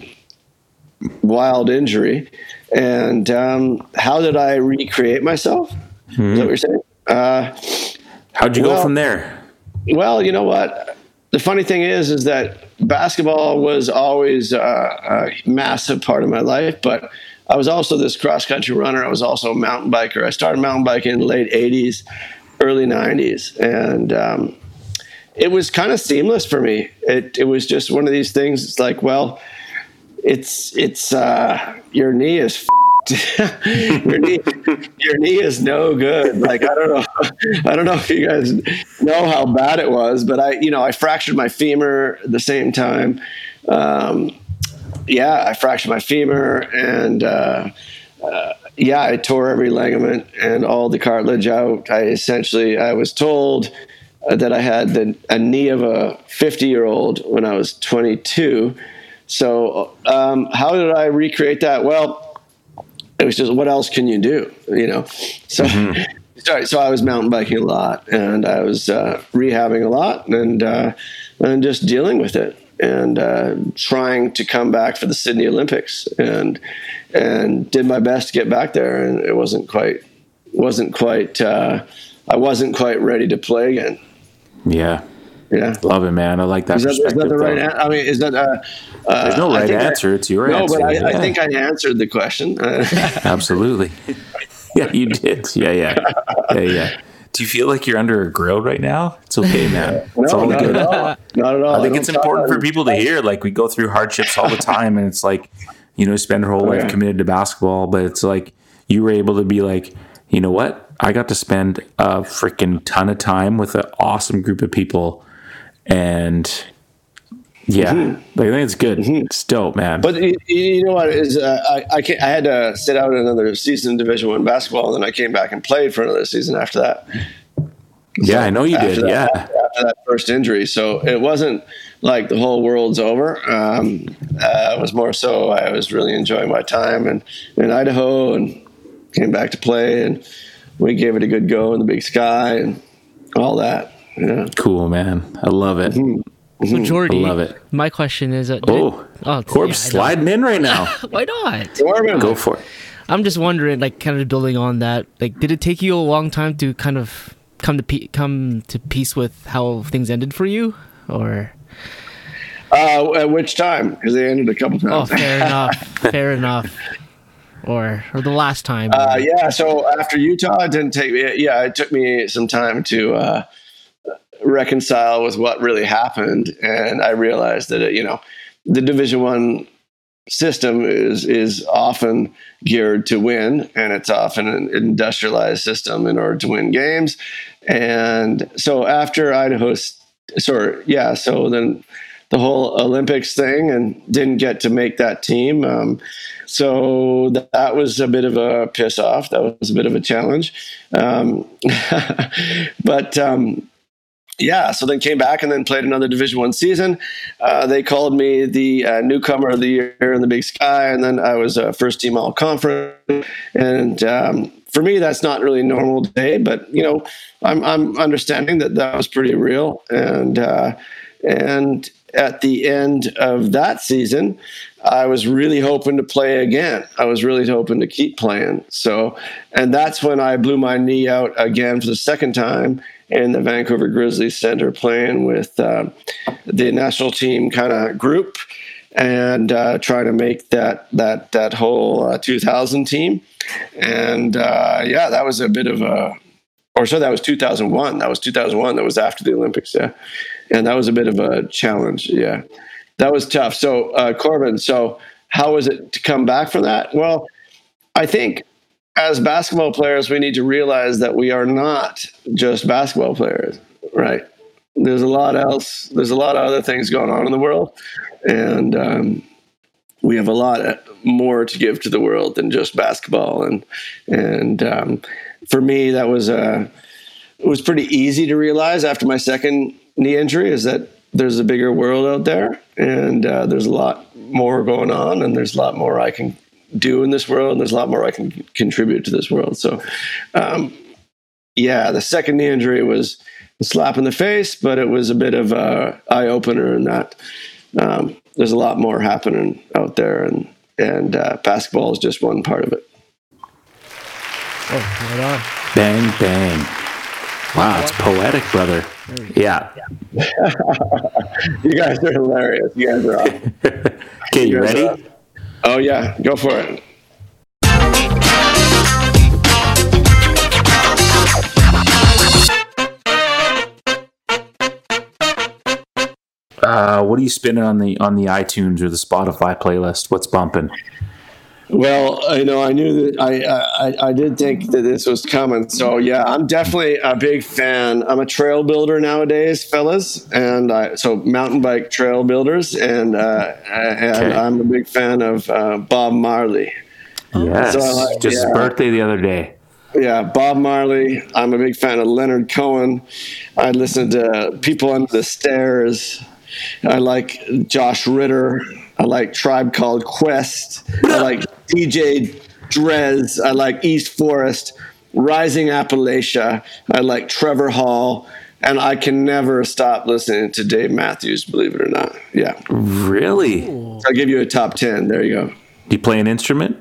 S3: wild injury. And um, how did I recreate myself? Mm-hmm. Is that what mm-hmm. you're saying?
S1: Uh, How'd you well, go from there?
S3: Well, you know what? The funny thing is, is that basketball was always uh, a massive part of my life, but I was also this cross country runner. I was also a mountain biker. I started mountain biking in the late 80s, early 90s. And um, it was kind of seamless for me. It, it was just one of these things. It's like, well, it's, it's, uh, your knee is your knee, your knee is no good. Like I don't know, I don't know if you guys know how bad it was, but I, you know, I fractured my femur at the same time. Um, yeah, I fractured my femur, and uh, uh, yeah, I tore every ligament and all the cartilage out. I essentially, I was told that I had the, a knee of a 50 year old when I was 22. So, um, how did I recreate that? Well, it was just what else can you do? You know? So mm-hmm. so i was mountain biking a lot and i was uh, rehabbing a lot and uh, and just dealing with it and uh, trying to come back for the sydney olympics and and did my best to get back there and it wasn't quite wasn't quite uh, i wasn't quite ready to play again.
S1: Yeah
S3: yeah,
S1: love it, man. I like that.
S3: Is that, is that the right? An- I mean, is that? Uh,
S1: uh, There's no right answer. I, it's your
S3: no,
S1: answer.
S3: No, but I, yeah. I, think I answered the question.
S1: Absolutely. Yeah, you did. Yeah, yeah, yeah, yeah. Do you feel like you're under a grill right now? It's okay, man. It's
S3: no, all not good. At all. Not at all.
S1: I think I it's important for people to hear. Like we go through hardships all the time, and it's like, you know, spend her whole life committed to basketball, but it's like you were able to be like, you know what? I got to spend a freaking ton of time with an awesome group of people and yeah, mm-hmm. I think it's good. Mm-hmm. It's dope, man.
S3: But you, you know what is uh, I I, I, had to sit out another season in Division One basketball, and then I came back and played for another season after that.
S1: Yeah, I know you did.
S3: that-
S1: Yeah.
S3: after that first injury. So it wasn't like the whole world's over. Um, uh, it was more so I was really enjoying my time in, in Idaho and came back to play and we gave it a good go in the big sky and all that. Yeah.
S1: Cool, man. I love it.
S2: So Jordie,
S1: I love it.
S2: My question is, uh,
S1: Oh,
S2: it- oh,
S1: Corb's
S2: yeah,
S1: sliding in right now.
S2: Why not?
S3: Corbin,
S1: Go for it.
S2: I'm just wondering, like, kind of building on that. Like, did it take you a long time to kind of come to pe- come to peace with how things ended for you, or?
S3: uh, at which time? Because they ended a couple times.
S2: Oh, fair enough. Fair enough. Or or the last time.
S3: Uh, yeah. So after Utah, it didn't take me. Yeah, it took me some time to uh, reconcile with what really happened, and I realized that it, you know the Division One system is is often geared to win, and it's often an industrialized system in order to win games. And so after Idaho, s- sorry, yeah. So then the whole Olympics thing, and didn't get to make that team. Um, so th- that was a bit of a piss off. That was a bit of a challenge. Um, but um, yeah, so then came back and then played another Division One season. Uh, they called me the uh, newcomer of the year in the Big Sky, and then I was uh, first team all conference. And um, for me, that's not really a normal day, but you know, I'm I'm understanding that that was pretty real. And uh, and at the end of that season, I was really hoping to play again. I was really hoping to keep playing. So, and that's when I blew my knee out again for the second time in the Vancouver Grizzlies Center, playing with uh, the national team kind of group and uh, trying to make that that that whole uh, 2000 team. And uh, yeah, that was a bit of a, or so that was 2001. That was 2001. That was after the Olympics. Yeah, and that was a bit of a challenge. Yeah, that was tough. So uh, Corbin, so how was it to come back from that? Well, I think as basketball players, we need to realize that we are not just basketball players, right? There's a lot else. There's a lot of other things going on in the world, and um, we have a lot more to give to the world than just basketball. And and um, for me, that was uh, it was pretty easy to realize after my second knee injury is that there's a bigger world out there, and uh, there's a lot more going on, and there's a lot more I can do in this world, and there's a lot more I can contribute to this world. So, um, yeah, the second knee injury was a slap in the face, but it was a bit of a eye opener in that um, there's a lot more happening out there, and and uh, basketball is just one part of it.
S2: oh, right on.
S1: Bang, bang. Wow, it's poetic, brother. Yeah.
S3: You guys are hilarious. You guys are awesome.
S1: Okay, you
S3: guys
S1: ready?
S3: Oh yeah, go for it.
S1: Uh, what are you spinning on the on the iTunes or the Spotify playlist? What's bumping?
S3: Well, I know I knew that I, I I did think that this was coming. So yeah, I'm definitely a big fan. I'm a trail builder nowadays, fellas, and I, so mountain bike trail builders, and uh, and
S1: Okay.
S3: I'm a big fan of uh, Bob Marley.
S1: Yes,
S3: So I like-
S1: just his birthday the other day.
S3: Yeah, Bob Marley. I'm a big fan of Leonard Cohen. I listen to People Under the Stairs. I like Josh Ritter. I like Tribe Called Quest. I like DJ Drez. I like East Forest, Rising Appalachia. I like Trevor Hall. And I can never stop listening to Dave Matthews, believe it or not. Yeah.
S1: Really?
S3: So I'll give you a top 10. There you go.
S1: Do you play an instrument?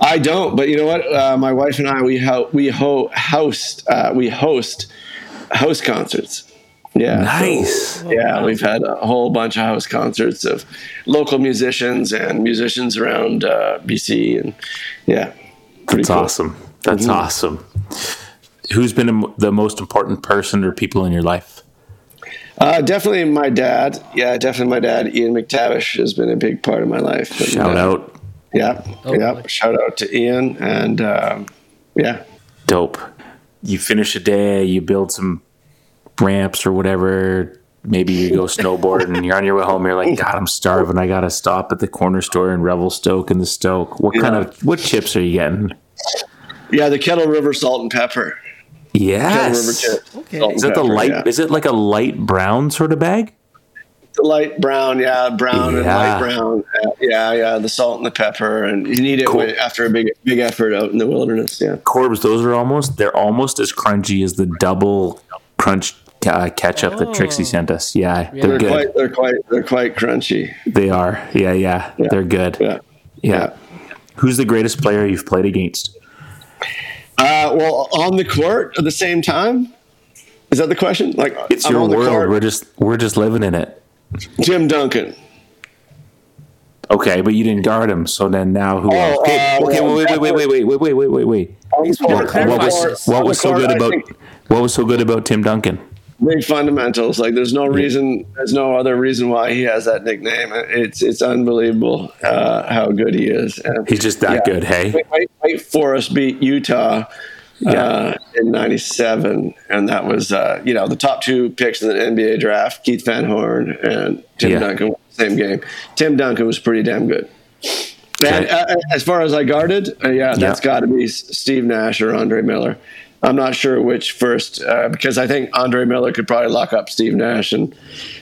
S3: I don't, but you know what? Uh, my wife and I we ho- we ho- host uh, we host host concerts. Yeah,
S1: Nice.
S3: so, yeah, we've had a whole bunch of house concerts of local musicians and musicians around uh, BC, and yeah, pretty
S1: That's
S3: cool.
S1: awesome. That's
S3: Mhm.
S1: awesome. Who's been the most important person or people in your life?
S3: Uh, definitely my dad. Yeah, definitely my dad. Ian McTavish has been a big part of my life. And,
S1: Shout
S3: uh,
S1: out.
S3: Yeah,
S2: Oh,
S3: yeah.
S2: boy.
S3: Shout out to Ian, and um, yeah,
S1: Dope. You finish a day, you build some ramps or whatever. Maybe you go snowboarding and you're on your way home. You're like, God, I'm starving. I got to stop at the corner store in Revelstoke in the Stoke. What kind of, what chips are you getting?
S3: yeah. The Kettle River salt and pepper.
S1: Yes.
S3: chips.
S2: Okay.
S3: Salt and
S1: Is that the light?
S3: yeah.
S1: Is it like a light brown sort of bag?
S3: The light brown, yeah, brown and light brown. Yeah, yeah, the salt and the pepper, and you need it
S1: Cool.
S3: when- after a big, big effort out in the wilderness. Yeah,
S1: Corbs, those are almost they're almost as crunchy as the double crunch uh, ketchup that Trixie
S2: Oh.
S1: sent us. Yeah,
S2: Yeah.
S1: they're
S3: they're
S1: good.
S3: quite, they're quite, they're quite crunchy.
S1: they are. Yeah, yeah,
S3: Yeah.
S1: they're good.
S3: Yeah.
S1: Yeah. Who's the greatest player you've played against?
S3: Uh, well, on the court at the same time. Is that the question? Like,
S1: It's
S3: I'm
S1: your
S3: on the
S1: world.
S3: court.
S1: We're just we're just living in it.
S3: Tim Duncan.
S1: Okay, but you didn't guard him, so then now who?
S3: Oh,
S1: else? Okay,
S3: uh,
S1: okay,
S3: well,
S1: wait, wait, wait, wait, wait, wait, wait, wait, wait, wait.
S2: What- what was-
S1: What was so good about what was so good about Tim Duncan?
S3: Big fundamentals? Like, there's no reason, there's no other reason why he has that nickname. It's it's unbelievable uh, how good he is. And
S1: He's just that
S3: Yeah.
S1: good, hey?
S3: Wake, Wake, Wake Forest beat Utah uh, in '97, and that was uh, you know the top two picks in the NBA draft: Keith Van Horn and Tim
S1: Yeah.
S3: Duncan. Same game. Tim Duncan was pretty damn good. And
S1: Okay.
S3: uh, as far as I guarded, uh, yeah, that's
S1: Yeah.
S3: got to be Steve Nash or Andre Miller. I'm not sure which first uh, because I think Andre Miller could probably lock up Steve Nash, and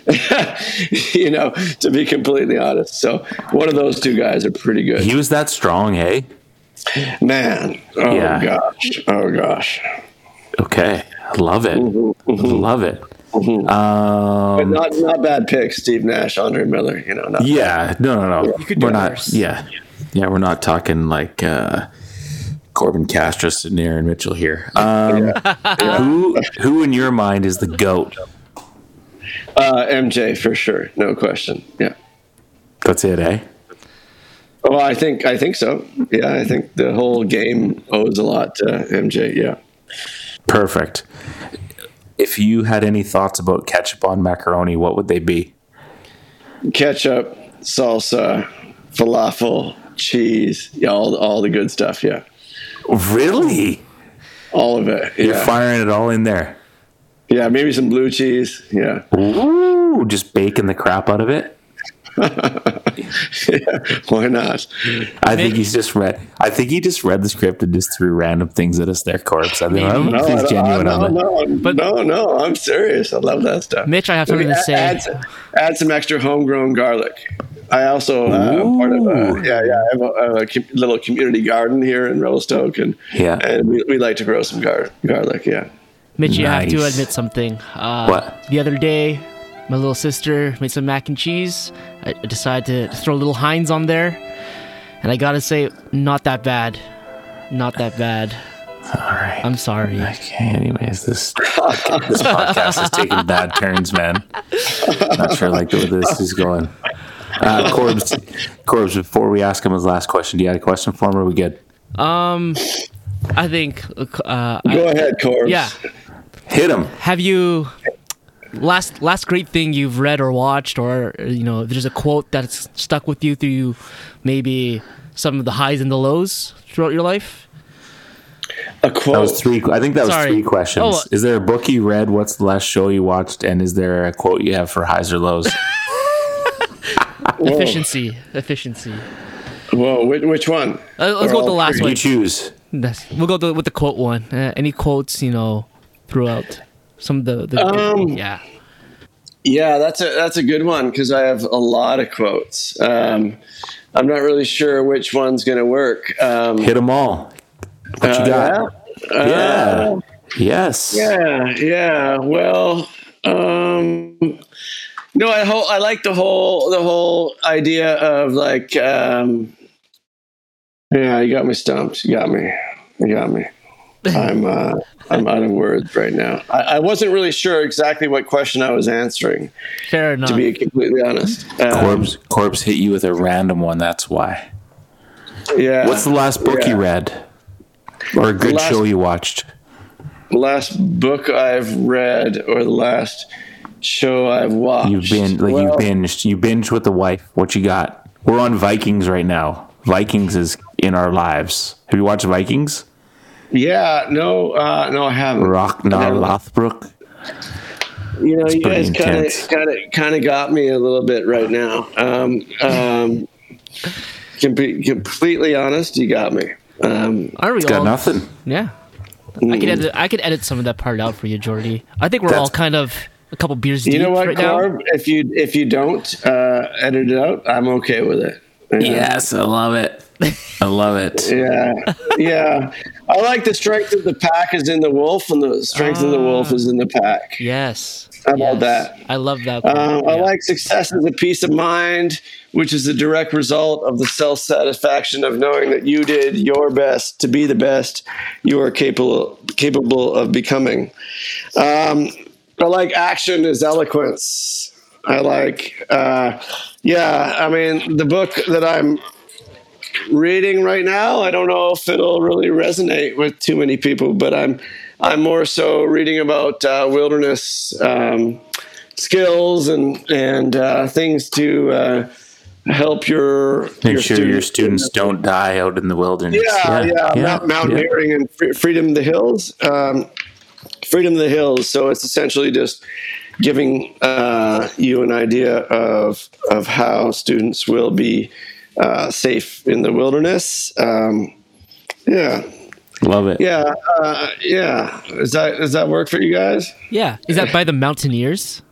S3: you know, to be completely honest, so one of those two guys are pretty good.
S1: He was that strong, hey?
S3: Man, oh
S1: Yeah.
S3: gosh, oh gosh.
S1: Okay, love it,
S3: Mm-hmm,
S1: love it.
S3: But
S1: Um,
S3: not not bad picks, Steve Nash, Andre Miller. You know, not
S1: yeah, no, no, no.
S2: You could do
S1: we're not.
S2: worse.
S1: Yeah, yeah, we're not talking like uh, Corbin Castros and Aaron Mitchell here. Um, Who, who in your mind is the goat?
S3: uh, MJ for sure, no question. Yeah.
S1: That's it, eh?
S3: Well, I think I think so. Yeah, I think the whole game owes a lot to MJ. Yeah.
S1: Perfect. If you had any thoughts about ketchup on macaroni, what would they be?
S3: Ketchup, salsa, falafel, cheese, yeah, all all the good stuff. Yeah,
S1: Really?
S3: all of it.
S1: You're firing it all in there.
S3: yeah, maybe some blue cheese. Yeah,
S1: Ooh, just baking the crap out of it.
S3: yeah. Why not?
S1: I think he's just read. I think he just read the script and just threw random things at us there, Corbs. I, think, I don't know
S3: No,
S1: if
S3: I
S1: he's
S3: don't-
S1: genuine
S3: no, no, no,
S2: But-
S3: no, no. I'm serious. I love that stuff.
S2: Mitch, I have something to
S3: Add-
S2: say.
S3: Add, some- add some extra homegrown garlic. I also uh, part of uh,
S1: Ooh.
S3: yeah yeah I have a, I have a com- little community garden here in Revelstoke and
S1: Yeah.
S3: and we, we like to grow some gar- garlic yeah
S2: Mitch, you have to admit something. Uh,
S1: What?
S2: The other day, my little sister made some mac and cheese. I I decided to throw a little Heinz on there, and I gotta say, not that bad. Not that bad.
S1: All right.
S2: I'm sorry.
S1: Okay. Anyways, this this podcast is taking bad turns, man. Not sure like where this is going. Uh, Corbs, Corbs. Before we ask him his last question, do you have a question for him? Or are we good?
S2: Um, I think. Uh, I-
S3: go ahead Corbs
S2: yeah.
S1: Hit him.
S2: Have you last last great thing you've read or watched, or you know, there's a quote that's stuck with you through maybe some of the highs and the lows throughout your life?
S3: a quote
S1: That was three. I think that was
S2: Sorry.
S1: three questions.
S2: Oh.
S1: Is there a book you read? What's the last show you watched? And is there a quote you have for highs or lows?
S2: Efficiency, efficiency.
S3: whoa which, which one
S2: Uh, let's
S3: Or
S2: go with the last
S3: three?
S2: one.
S1: you choose.
S2: That's, we'll go the, with the quote one. Uh, any quotes, you know, throughout some of the, the
S3: Um,
S2: yeah.
S3: Yeah, that's a that's a good one because I have a lot of quotes. Um, I'm not really sure which one's going to work. Um,
S1: Hit them all. What you
S3: uh,
S1: got?
S3: yeah?
S1: Yeah. yes.
S3: Yeah, yeah. Well, um, no, I ho- I like the whole the whole idea of like, um, yeah, you got me stumped. You got me. You got me. I'm uh, I'm out of words right now. I, I wasn't really sure exactly what question I was answering,
S2: Fair enough.
S3: to be completely honest. Um,
S1: Corbs, Corbs hit you with a random one. That's why.
S3: yeah.
S1: What's the last book you read? Or a good
S3: last-
S1: show you watched?
S3: last book I've read or the last show I've watched?
S1: You've been like you
S3: Well,
S1: binged. You binged with the wife. What you got? We're on Vikings right now. Vikings is in our lives. Have you watched Vikings?
S3: Yeah, no, uh, no, I haven't.
S1: Ragnar
S3: haven't.
S1: Lothbrok.
S3: You know, you guys kind of,
S1: intense.
S3: kind of, kind of got me a little bit right now. Um, um, can be completely honest, you got me. Um,
S2: Are we
S1: Got
S2: all?
S1: nothing.
S2: Yeah. I could edit. I could edit some of that part out for you, Jordie. I think we're
S3: That's-
S2: all kind of a couple beers deep
S3: You know what,
S2: right now.
S3: If you if you don't uh, edit it out, I'm okay with it. Yeah.
S1: Yes, I love it. I love it.
S3: Yeah, yeah. I like the strength of the pack is in the wolf, and the strength of the wolf is in the pack.
S2: Yes.
S3: How about
S2: yes.
S3: that?
S2: I love that.
S3: Um,
S2: part,
S3: I like success as a peace of mind, which is a direct result of the self satisfaction of knowing that you did your best to be the best you are capable capable of becoming. Um, I like action is eloquence. I like, uh, yeah. I mean, the book that I'm reading right now, I don't know if it'll really resonate with too many people, but I'm I'm more so reading about uh, wilderness um, skills and and uh, things to uh, help your
S1: Make
S3: your
S1: sure your students don't die out in the wilderness.
S3: yeah, yeah, mount- mountaineering and freedom of the hills. Um, freedom of the hills. So it's essentially just giving uh, you an idea of of how students will be uh, safe in the wilderness. Um, yeah,
S1: Love it.
S3: yeah, uh, yeah. Does that does that work for you guys?
S2: Yeah. Is that by the Mountaineers?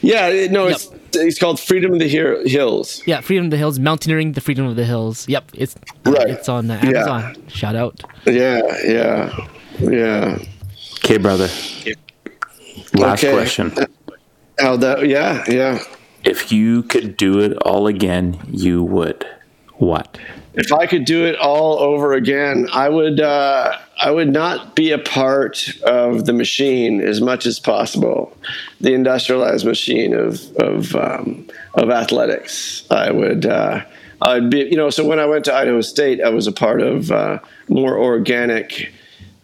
S3: Yeah, it- no, it's it's called Freedom of the Hi- Hills.
S2: Yeah, Freedom of the Hills, Mountaineering the Freedom of the Hills. Yep, it's
S3: Right.
S2: it's on uh,
S3: Yeah.
S2: Amazon. Shout out.
S3: Yeah, yeah, yeah.
S1: Okay, brother. Last
S3: Okay.
S1: question.
S3: How that? Yeah, yeah.
S1: If you could do it all again, you would. What?
S3: if I could do it all over again, I would. Uh, I would not be a part of the machine as much as possible, the industrialized machine of of um, of athletics. I would. Uh, I'd be. You know. So when I went to Idaho State, I was a part of uh, more organic.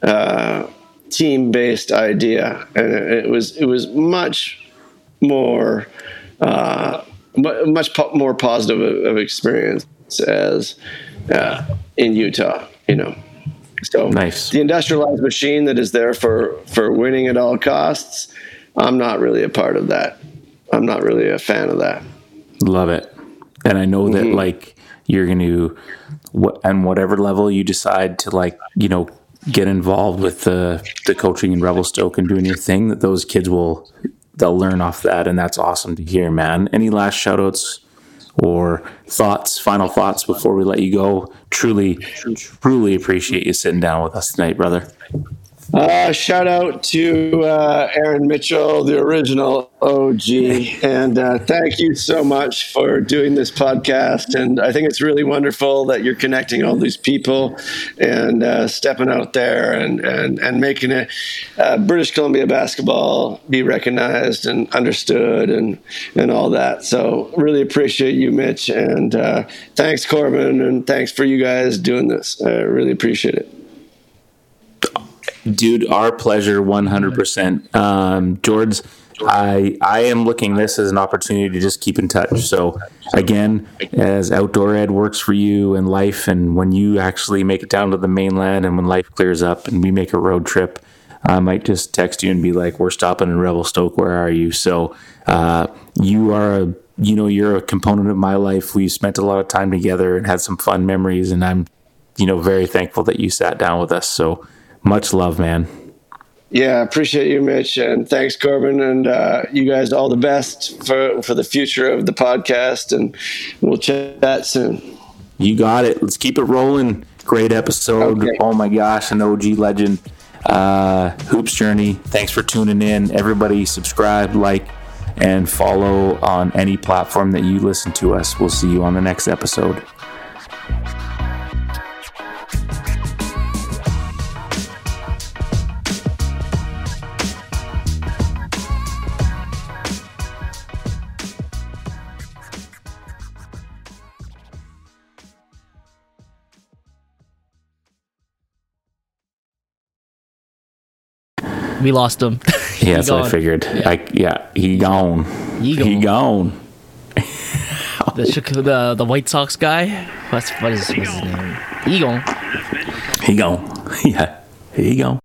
S3: Uh, team-based idea and it was it was much more uh, much po- more positive of, of experience as uh, in Utah, you know. So
S1: Nice.
S3: the industrialized machine that is there for for winning at all costs. I'm not really a part of that. I'm not really a fan of that.
S1: Love it. And I know that like you're going to what and whatever level you decide to like, you know, get involved with the the coaching in Revelstoke and doing your thing that those kids will they'll learn off that and that's awesome to hear, man. Any last shout outs or thoughts, final thoughts before we let you go? Truly truly appreciate you sitting down with us tonight, brother.
S3: Uh, shout out to uh, Aaron Mitchell, the original OG, and uh, thank you so much for doing this podcast. And I think it's really wonderful that you're connecting all these people and uh, stepping out there and and and making it uh, British Columbia basketball be recognized and understood and and all that. So really appreciate you, Mitch, and uh, thanks Corbin, and thanks for you guys doing this. I really appreciate it.
S1: Dude, our pleasure, one hundred percent. Um, George, I I am looking this as an opportunity to just keep in touch. So again, as outdoor ed works for you and life, and when you actually make it down to the mainland, and when life clears up, and we make a road trip, I might just text you and be like, "We're stopping in Revelstoke. Where are you?" So uh, you are a you know you're a component of my life. We spent a lot of time together and had some fun memories, and I'm you know very thankful that you sat down with us. So much love, man.
S3: Yeah, appreciate you, Mitch, and thanks, Corbin, and uh, you guys all the best for for the future of the podcast, and we'll chat soon.
S1: You got it. Let's keep it rolling. Great episode.
S3: Okay.
S1: Oh my gosh, an OG legend. Uh, Hoops Journey. Thanks for tuning in. Everybody, subscribe, like, and follow on any platform that you listen to us. We'll see you on the next episode.
S2: We lost him.
S1: Yeah, that's what I
S2: gone.
S1: figured. I, yeah, he gone.
S2: He
S1: He
S2: gone.
S1: gone.
S2: the, the the White Sox guy. What's what is what's his name? He gone.
S1: He gone. Yeah, he gone.